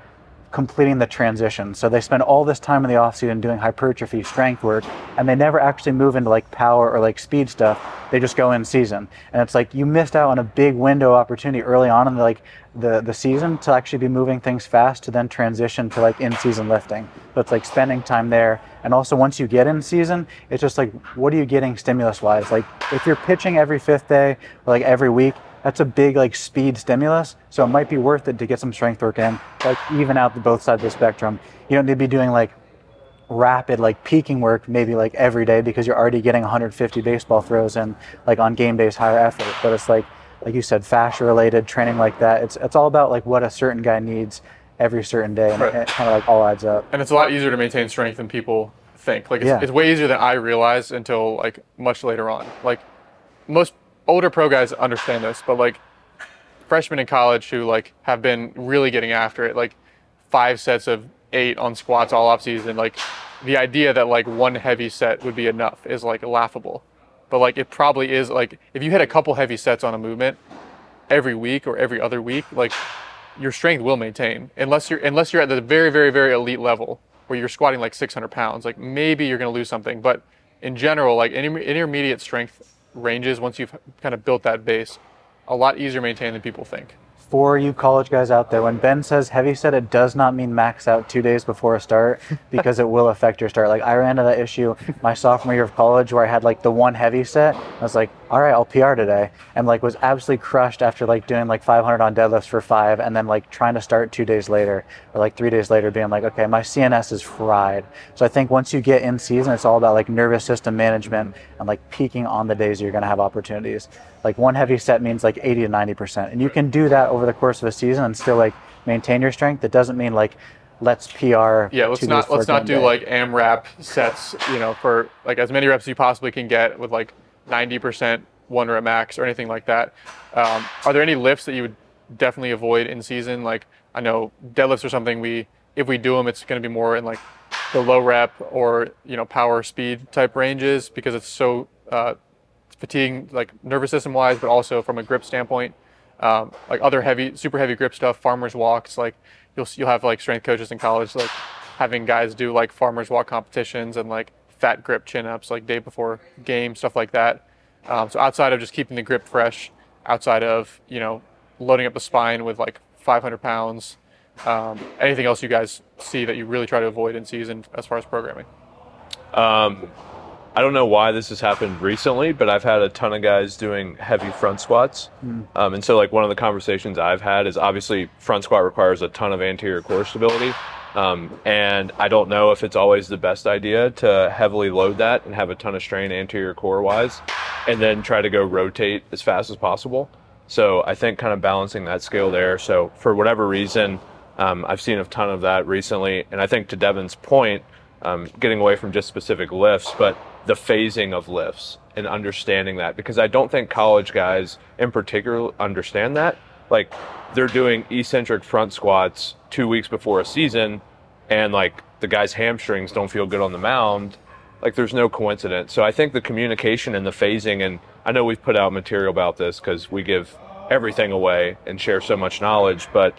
completing the transition. So they spend all this time in the offseason doing hypertrophy, strength work, and they never actually move into like power or like speed stuff. They just go in season. And it's like you missed out on a big window opportunity early on in the, like the, the season to actually be moving things fast to then transition to like in season lifting. So it's like spending time there. And also once you get in season, it's just like what are you getting stimulus wise? Like if you're pitching every fifth day or like every week, that's a big like speed stimulus. So it might be worth it to get some strength work in, like even out the both sides of the spectrum. You don't need to be doing like rapid like peaking work maybe like every day because you're already getting 150 baseball throws in like on game days higher effort. But it's like like you said, fascia related training like that. It's it's all about like what a certain guy needs every certain day, and Right. it, kind of like all adds up. and it's a lot easier to maintain strength than people think. Like it's, Yeah. it's way easier than I realized until like much later on. Like most older pro guys understand this, but like freshmen in college who like have been really getting after it, like five sets of eight on squats all off season, like the idea that like one heavy set would be enough is like laughable. But like it probably is like if you hit a couple heavy sets on a movement every week or every other week, like your strength will maintain unless you're unless you're at the very very very elite level where you're squatting like 600 pounds. Like maybe you're going to lose something, but in general, like inter- intermediate strength ranges once you've kind of built that base, a lot easier to maintain than people think. For you college guys out there, when Ben says heavy set, it does not mean max out two days before a start because it will affect your start. Like I ran into that issue my sophomore year of college where I had like the one heavy set. I was like, all right, I'll PR today, and like was absolutely crushed after like doing like 500 on deadlifts for five, and then like trying to start two days later or like three days later, being like, okay, my CNS is fried. So I think once you get in season, it's all about like nervous system management and like peaking on the days you're going to have opportunities. Like one heavy set means like 80 to 90 percent, and you can do that over the course of a season and still like maintain your strength. It doesn't mean like let's PR. Yeah, let's not let's not do day. like AMRAP sets, you know, for like as many reps as you possibly can get with like 90% one rep max or anything like that. Um, are there any lifts that you would definitely avoid in season? Like I know deadlifts are something we if we do them, it's going to be more in like the low rep or you know power speed type ranges because it's so uh, fatiguing, like nervous system wise, but also from a grip standpoint. Um, like other heavy, super heavy grip stuff, farmers walks. Like you'll you'll have like strength coaches in college, like having guys do like farmers walk competitions and like fat grip chin ups, like day before game stuff like that. Um, so outside of just keeping the grip fresh, outside of you know loading up the spine with like 500 pounds, um, anything else you guys see that you really try to avoid in season as far as programming? Um, I don't know why this has happened recently, but I've had a ton of guys doing heavy front squats. Um, and so, like, one of the conversations I've had is obviously front squat requires a ton of anterior core stability. Um, and I don't know if it's always the best idea to heavily load that and have a ton of strain anterior core wise, and then try to go rotate as fast as possible. So I think kind of balancing that scale there. So for whatever reason, um, I've seen a ton of that recently, and I think to Devin's point, um, getting away from just specific lifts, but the phasing of lifts and understanding that because I don't think college guys in particular understand that. Like they're doing eccentric front squats two weeks before a season, and like the guy's hamstrings don't feel good on the mound. Like there's no coincidence. So I think the communication and the phasing, and I know we've put out material about this because we give everything away and share so much knowledge, but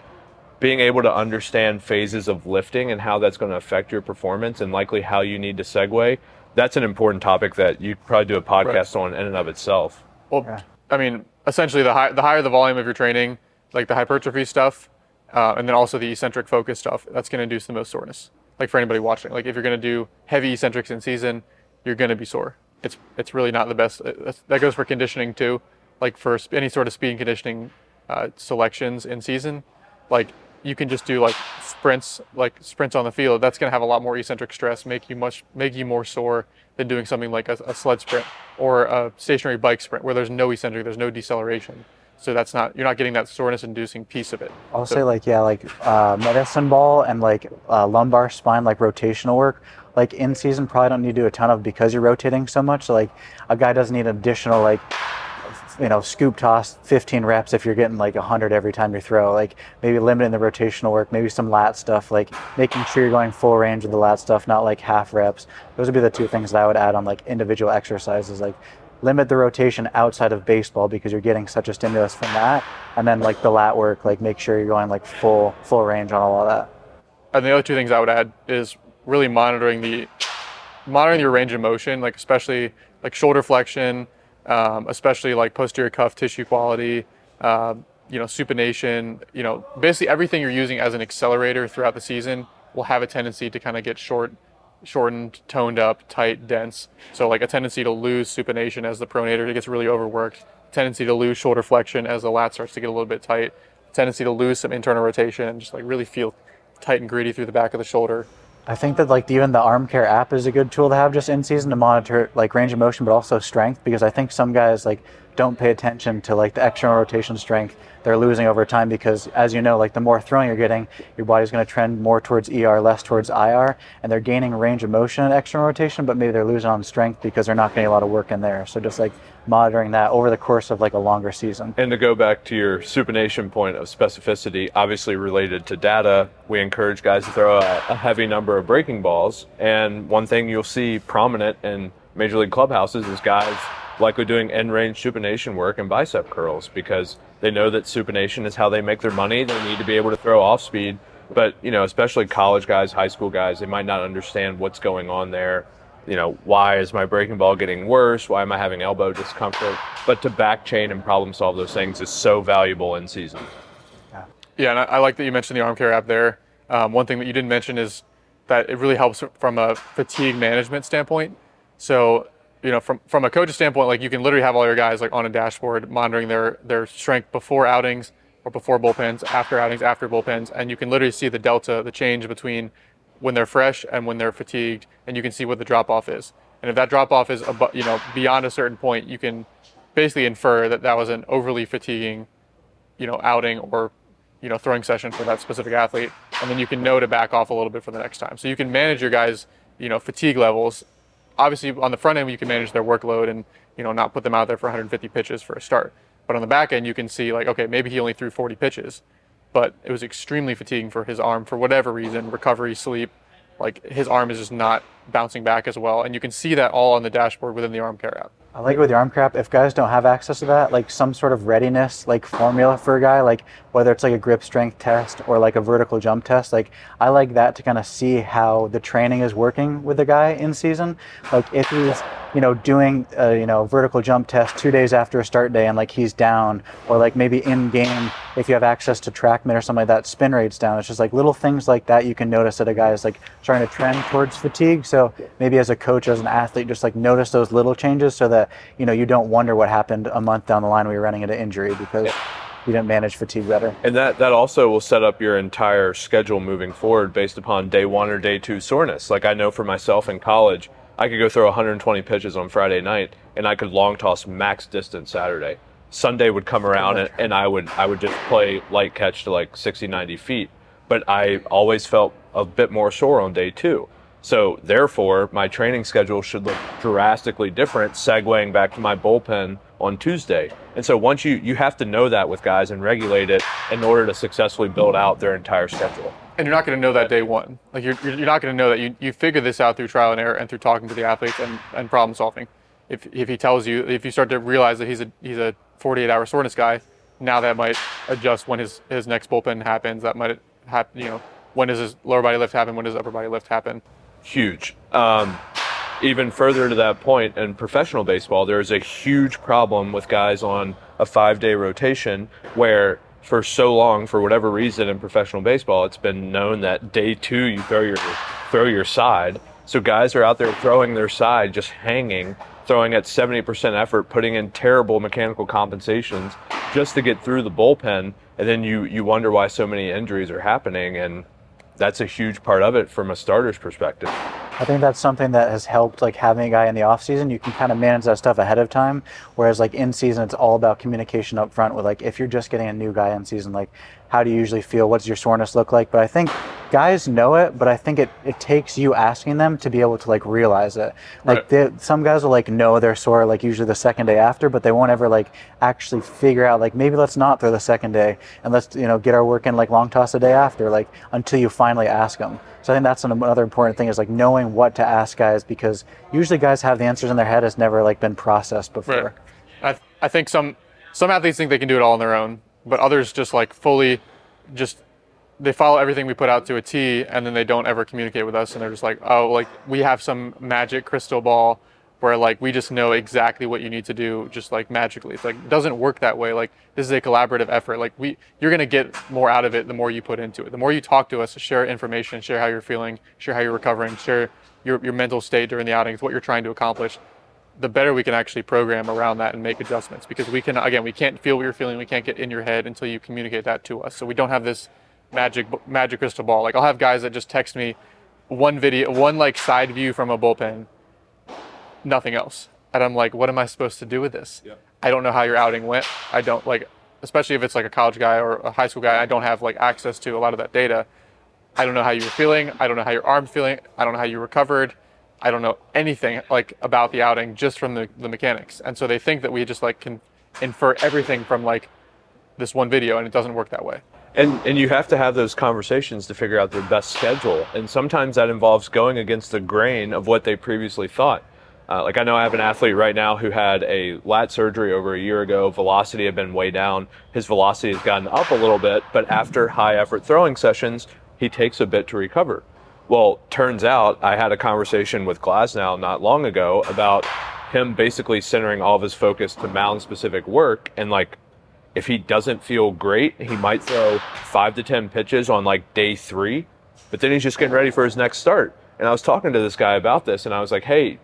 being able to understand phases of lifting and how that's going to affect your performance and likely how you need to segue, that's an important topic that you probably do a podcast on in and of itself. Well, I mean, essentially, the, high, the higher the volume of your training, like the hypertrophy stuff, uh, and then also the eccentric focus stuff, that's going to induce the most soreness. Like for anybody watching, like if you're going to do heavy eccentrics in season, you're going to be sore. It's it's really not the best. uh, That goes for conditioning too. Like for any sort of speed and conditioning uh, selections in season, like you can just do like sprints like sprints on the field, that's going to have a lot more eccentric stress, make you much make you more sore than doing something like a, a sled sprint or a stationary bike sprint where there's no eccentric, there's no deceleration. So that's not you're not getting that soreness inducing piece of it. I'll So- say like yeah, like uh, medicine ball and like uh, lumbar spine, like rotational work. Like in season, probably don't need to do a ton of because you're rotating so much. So like a guy doesn't need additional like you know scoop toss 15 reps if you're getting like 100 every time you throw. Like maybe limiting the rotational work, maybe some lat stuff, like making sure you're going full range of the lat stuff, not like half reps. Those would be the two things that I would add on like individual exercises, like limit the rotation outside of baseball because you're getting such a stimulus from that and then like the lat work like make sure you're going like full full range on all of that And the other two things I would add is really monitoring the monitoring your range of motion, like especially like shoulder flexion, um, especially like posterior cuff tissue quality, um, you know, supination, you know, basically everything you're using as an accelerator throughout the season will have a tendency to kind of get short, shortened, toned up, tight, dense. So like a tendency to lose supination as the pronator gets really overworked, tendency to lose shoulder flexion as the lat starts to get a little bit tight, tendency to lose some internal rotation and just like really feel tight and gritty through the back of the shoulder. I think that like even the arm care app is a good tool to have just in season to monitor like range of motion but also strength because i think some guys like don't pay attention to like the external rotation strength they're losing over time because as you know like the more throwing you're getting your body's going to trend more towards er less towards ir and they're gaining range of motion and external rotation but maybe they're losing on strength because they're not getting a lot of work in there. So just like monitoring that over the course of like a longer season And to go back to your supination point of specificity, obviously related to data, we encourage guys to throw a, a heavy number of breaking balls. And one thing you'll see prominent in major league clubhouses is guys likely doing end range supination work and bicep curls because they know that supination is how they make their money. They need to be able to throw off speed. But, you know, especially college guys, high school guys, they might not understand what's going on there you know, why is my breaking ball getting worse? Why am I having elbow discomfort? But to back chain and problem solve those things is so valuable in season. Yeah, yeah and I, I like that you mentioned the arm care app there. Um, one thing that you didn't mention is that it really helps from a fatigue management standpoint. So, you know, from from a coach's standpoint, like you can literally have all your guys like on a dashboard monitoring their their strength before outings or before bullpens, after outings, after bullpens, and you can literally see the delta, the change between when they're fresh and when they're fatigued, and you can see what the drop off is. And if that drop off is, abo- you know, beyond a certain point, you can basically infer that that was an overly fatiguing you know, outing or, you know, throwing session for that specific athlete. And then you can know to back off a little bit for the next time. So you can manage your guys, you know, fatigue levels. Obviously on the front end, you can manage their workload and, you know, not put them out there for 150 pitches for a start. But on the back end, you can see like, okay, maybe he only threw 40 pitches, but it was extremely fatiguing for his arm for whatever reason, recovery, sleep. Like his arm is just not bouncing back as well. And you can see that all on the dashboard within the arm care app. I like it with your arm crap. If guys don't have access to that, like some sort of readiness, like formula for a guy, like whether it's like a grip strength test or like a vertical jump test, like I like that to kind of see how the training is working with the guy in season. Like if he's, you know, doing a, you know, vertical jump test two days after a start day and like he's down, or like maybe in game, if you have access to TrackMan or something like that, spin rate's down. It's just like little things like that you can notice that a guy is like starting to trend towards fatigue. So maybe as a coach, as an athlete, just like notice those little changes so that you know you don't wonder what happened a month down the line we you're running into injury because you didn't manage fatigue better. And that, that also will set up your entire schedule moving forward based upon day one or day two soreness. Like I know for myself in college, I could go throw 120 pitches on Friday night and I could long toss max distance Saturday. Sunday would come around and, and I would I would just play light catch to like 60, 90 feet. But I always felt a bit more sore on day two. So therefore, my training schedule should look drastically different, segueing back to my bullpen on Tuesday. And so once you you have to know that with guys and regulate it in order to successfully build out their entire schedule. and you're not going to know that day one. Like you're, you're not going to know that you, you figure this out through trial and error and through talking to the athletes and, and problem solving. If, if he tells you, if you start to realize that he's a he's a 48 hour soreness guy, now that might adjust when his, his next bullpen happens. That might happen, you know, when does his lower body lift happen? When does upper body lift happen? Huge. Um, even further to that point, in professional baseball, there is a huge problem with guys on a five day rotation where for so long, for whatever reason in professional baseball, it's been known that day two you throw your throw your side. So guys are out there throwing their side, just hanging, throwing at 70% effort, putting in terrible mechanical compensations just to get through the bullpen, and then you you wonder why so many injuries are happening and that's a huge part of it from a starter's perspective. I think that's something that has helped like having a guy in the off season. You can kind of manage that stuff ahead of time. Whereas like in season, it's all about communication up front with like if you're just getting a new guy in season, like how do you usually feel? What does your soreness look like? But I think guys know it, but I think it, it takes you asking them to be able to like realize it. Like Right. they, some guys will like know they're sore like usually the second day after, but they won't ever like actually figure out like maybe let's not throw the second day and let's you know get our work in like long toss the day after like until you finally ask them. So I think that's another important thing is like knowing what to ask guys because usually guys have the answers in their head. It's never like been processed before. Right. I, I think some some athletes think they can do it all on their own, but others just like fully, just they follow everything we put out to a T, and then they don't ever communicate with us, and they're just like, oh, like we have some magic crystal ball where like we just know exactly what you need to do, just like magically. It's like it doesn't work that way. Like this is a collaborative effort. Like we, you're gonna get more out of it the more you put into it. The more you talk to us, share information, share how you're feeling, share how you're recovering, share your your mental state during the outings, what you're trying to accomplish the better we can actually program around that and make adjustments. Because we can again we can't feel what you're feeling we can't get in your head until you communicate that to us. So we don't have this magic magic crystal ball. Like i'll have guys that just text me one video one like side view from a bullpen nothing else. And i'm like what am i supposed to do with this? I don't know how your outing went. I don't like especially if it's like a college guy or a high school guy i don't have like access to a lot of that data. I don't know how you were feeling. I don't know how your arm's feeling. I don't know how you recovered. I don't know anything like about the outing just from the, the mechanics. And so they think that we just like can infer everything from like this one video and it doesn't work that way. And and you have to have those conversations to figure out their best schedule. And sometimes that involves going against the grain of what they previously thought. Uh, like I know I have an athlete right now who had a lat surgery over a year ago. Velocity had been way down. His velocity has gotten up a little bit, but after high effort throwing sessions, he takes a bit to recover. Well, turns out I had a conversation with Glasnow not long ago about him basically centering all of his focus to mound specific work and like if he doesn't feel great, he might throw five to 10 pitches on like day three, but then he's just getting ready for his next start. And I was talking to this guy about this and I was like, hey,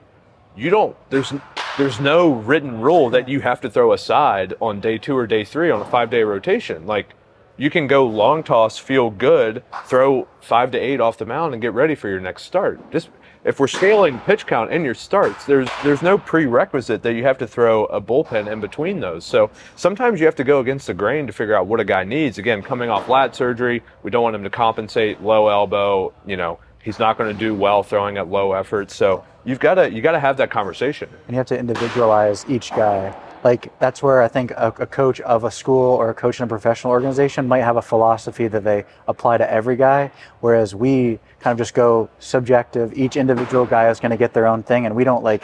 you don't, there's, there's no written rule that you have to throw aside on day two or day three on a five day rotation. Like you can go long toss, feel good, throw five to eight off the mound and get ready for your next start. Just if we're scaling pitch count in your starts, there's there's no prerequisite that you have to throw a bullpen in between those. So sometimes you have to go against the grain to figure out what a guy needs. Again, coming off lat surgery, we don't want him to compensate low elbow. You know, he's not going to do well throwing at low effort. So you've got to you got to have that conversation. and you have to individualize each guy. Like that's where I think a, a coach of a school or a coach in a professional organization might have a philosophy that they apply to every guy, whereas we kind of just go subjective. Each individual guy is going to get their own thing, and we don't like.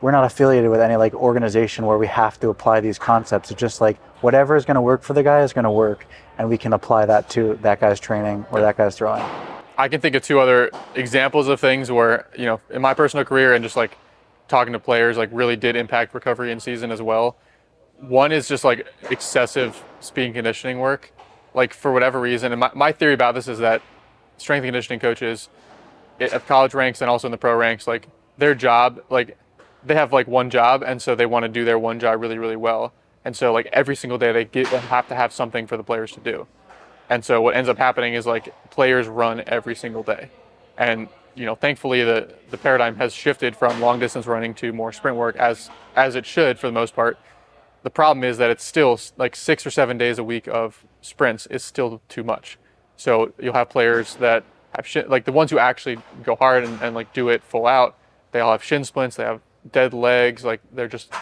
We're not affiliated with any like organization where we have to apply these concepts. It's just like whatever is going to work for the guy is going to work, and we can apply that to that guy's training or that guy's throwing. I can think of two other examples of things where, you know, in my personal career and just like talking to players, like really did impact recovery in season as well. One is just like excessive speed and conditioning work. Like for whatever reason, and my, my theory about this is that strength and conditioning coaches eh, at college ranks and also in the pro ranks, like their job, like they have like one job, and so they want to do their one job really, really well. And so like every single day they get they have to have something for the players to do. And so what ends up happening is like players run every single day. And you know, thankfully the the paradigm has shifted from long distance running to more sprint work as as it should for the most part. The problem is that it's still like 6 or 7 days a week of sprints is still too much. So you'll have players that have shin, like the ones who actually go hard and, and like do it full out, they all have shin splints, they have dead legs, like they're just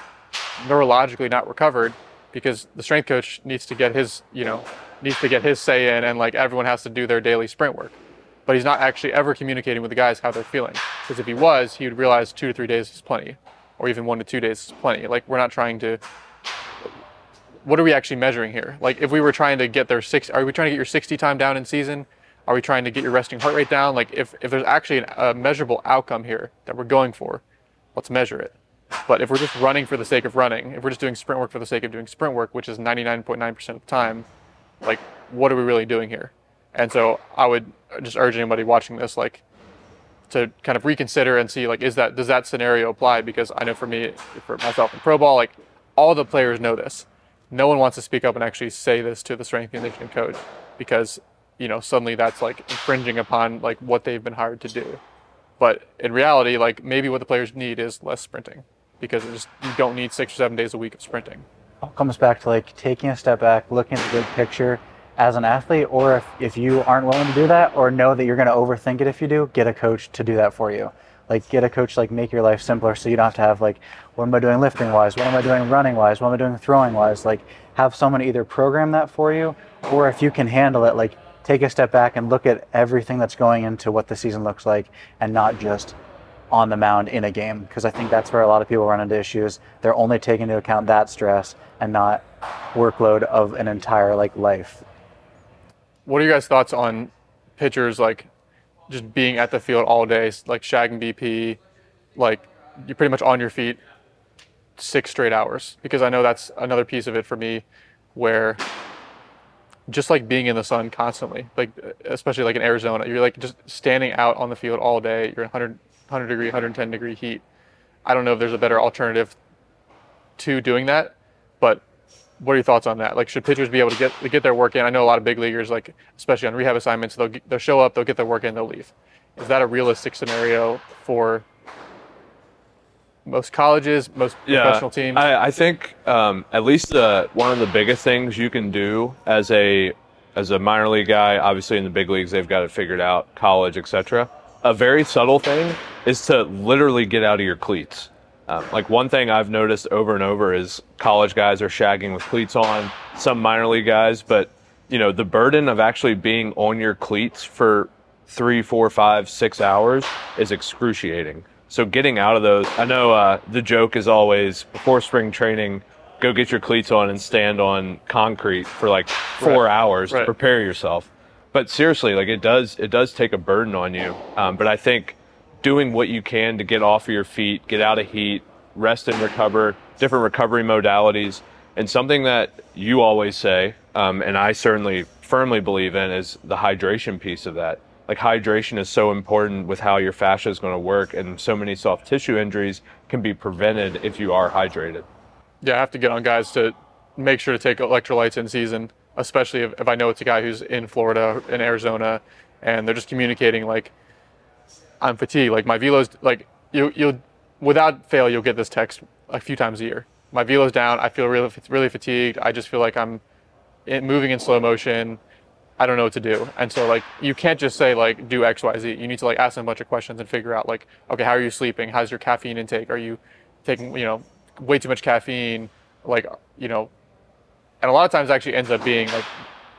neurologically not recovered because the strength coach needs to get his, you know, needs to get his say in and like everyone has to do their daily sprint work. But he's not actually ever communicating with the guys how they're feeling. Because if he was, he would realize two to three days is plenty, or even one to two days is plenty. Like we're not trying to. What are we actually measuring here? Like if we were trying to get their six, are we trying to get your 60 time down in season? Are we trying to get your resting heart rate down? Like if, if there's actually a measurable outcome here that we're going for, let's measure it. But if we're just running for the sake of running, if we're just doing sprint work for the sake of doing sprint work, which is 99.9% of the time, like what are we really doing here? And so I would just urge anybody watching this, like, to kind of reconsider and see, like, is that does that scenario apply? Because I know for me, for myself in pro ball, like, all the players know this. No one wants to speak up and actually say this to the strength and conditioning coach because you know, suddenly that's like infringing upon like what they've been hired to do. But in reality, like maybe what the players need is less sprinting because just, you don't need six or seven days a week of sprinting. All comes back to like taking a step back, looking at the big picture as an athlete, or if, if you aren't willing to do that or know that you're going to overthink it if you do, get a coach to do that for you. Like get a coach like make your life simpler so you don't have to have like what am I doing lifting wise, what am I doing running wise, what am I doing throwing wise. Like have someone either program that for you or if you can handle it, like take a step back and look at everything that's going into what the season looks like and not just on the mound in a game because I think that's where a lot of people run into issues. They're only taking into account that stress and not workload of an entire like life. What are your guys' thoughts on pitchers like just being at the field all day, like shagging BP, like you're pretty much on your feet six straight hours? Because I know that's another piece of it for me where just like being in the sun constantly, like especially like in Arizona, you're like just standing out on the field all day. You're in 100, 100 degree, 110 degree heat. I don't know if there's a better alternative to doing that, but what are your thoughts on that? Like, should pitchers be able to get to get their work in? I know a lot of big leaguers, like especially on rehab assignments, they'll they'll show up, they'll get their work in, they'll leave. Is that a realistic scenario for most colleges, most professional teams? I, I think um, at least uh, one of the biggest things you can do as a as a minor league guy, obviously in the big leagues they've got it figured out, college, etc. A very subtle thing is to literally get out of your cleats. Um, like one thing I've noticed over and over is college guys are shagging with cleats on, some minor league guys, but you know the burden of actually being on your cleats for three, four, five, six hours is excruciating. So getting out of those, I know uh, the joke is always before spring training, go get your cleats on and stand on concrete for like four Right. hours Right. to prepare yourself. But seriously, like it does, it does take a burden on you. Um, but I think doing what you can to get off of your feet, get out of heat, rest and recover, different recovery modalities, and something that you always say, um, and I certainly firmly believe in, is the hydration piece of that. Like hydration is so important with how your fascia is going to work, and so many soft tissue injuries can be prevented if you are hydrated. yeah, I have to get on guys to make sure to take electrolytes in season, especially if, if I know it's a guy who's in Florida, in Arizona, and they're just communicating like, I'm fatigued. Like my velo's like you you without fail you'll get this text a few times a year. My velo's down. I feel really really fatigued. I just feel like I'm moving in slow motion. I don't know what to do. And so like you can't just say like do X Y Z. You need to like ask them a bunch of questions and figure out like okay how are you sleeping? How's your caffeine intake? Are you taking you know way too much caffeine? Like you know, and a lot of times actually ends up being like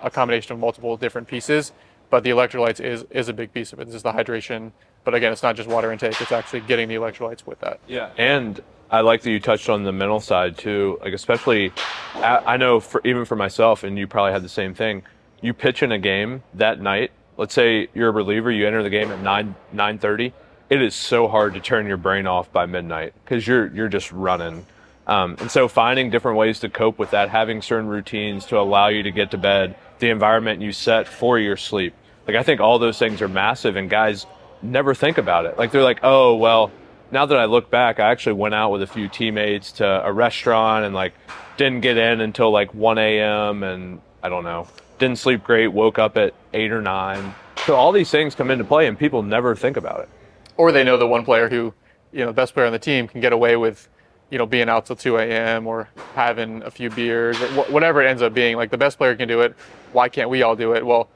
a combination of multiple different pieces. But the electrolytes is is a big piece of it. This is the hydration. But again, it's not just water intake. It's actually getting the electrolytes with that. Yeah, and I like that you touched on the mental side too. Like especially, I, I know for even for myself, and you probably had the same thing. You pitch in a game that night. Let's say you're a reliever. You enter the game at nine nine thirty. It is so hard to turn your brain off by midnight because you're you're just running. Um, and so finding different ways to cope with that, having certain routines to allow you to get to bed, the environment you set for your sleep. Like I think all those things are massive, and guys never think about it. Like they're like, oh well, now that I look back, I actually went out with a few teammates to a restaurant and like didn't get in until like 1 a.m. and I don't know, didn't sleep great, woke up at eight or nine. So all these things come into play, and people never think about it. or they know the one player who, you know, the best player on the team can get away with, you know, being out till 2 a.m. or having a few beers whatever it ends up being. Like the best player can do it. Why can't we all do it? Well,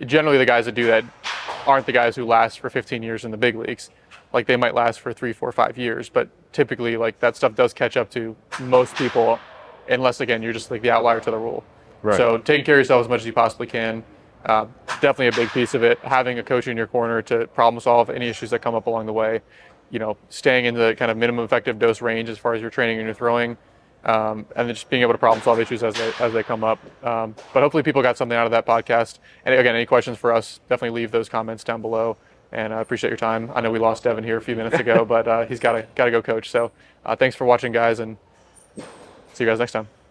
generally the guys that do that aren't the guys who last for 15 years in the big leagues. Like they might last for three, four, five years, but typically like that stuff does catch up to most people, unless again you're just like the outlier to the rule. Right. So taking care of yourself as much as you possibly can. Uh, definitely a big piece of it. Having a coach in your corner to problem solve any issues that come up along the way. You know, staying in the kind of minimum effective dose range as far as your training and your throwing, um, and then just being able to problem solve issues as they as they come up. Um, but hopefully, people got something out of that podcast. And again, any questions for us, definitely leave those comments down below. And I appreciate your time. I know we lost Devin here a few minutes ago, but uh, he's got to got to go coach. So uh, thanks for watching, guys, and see you guys next time.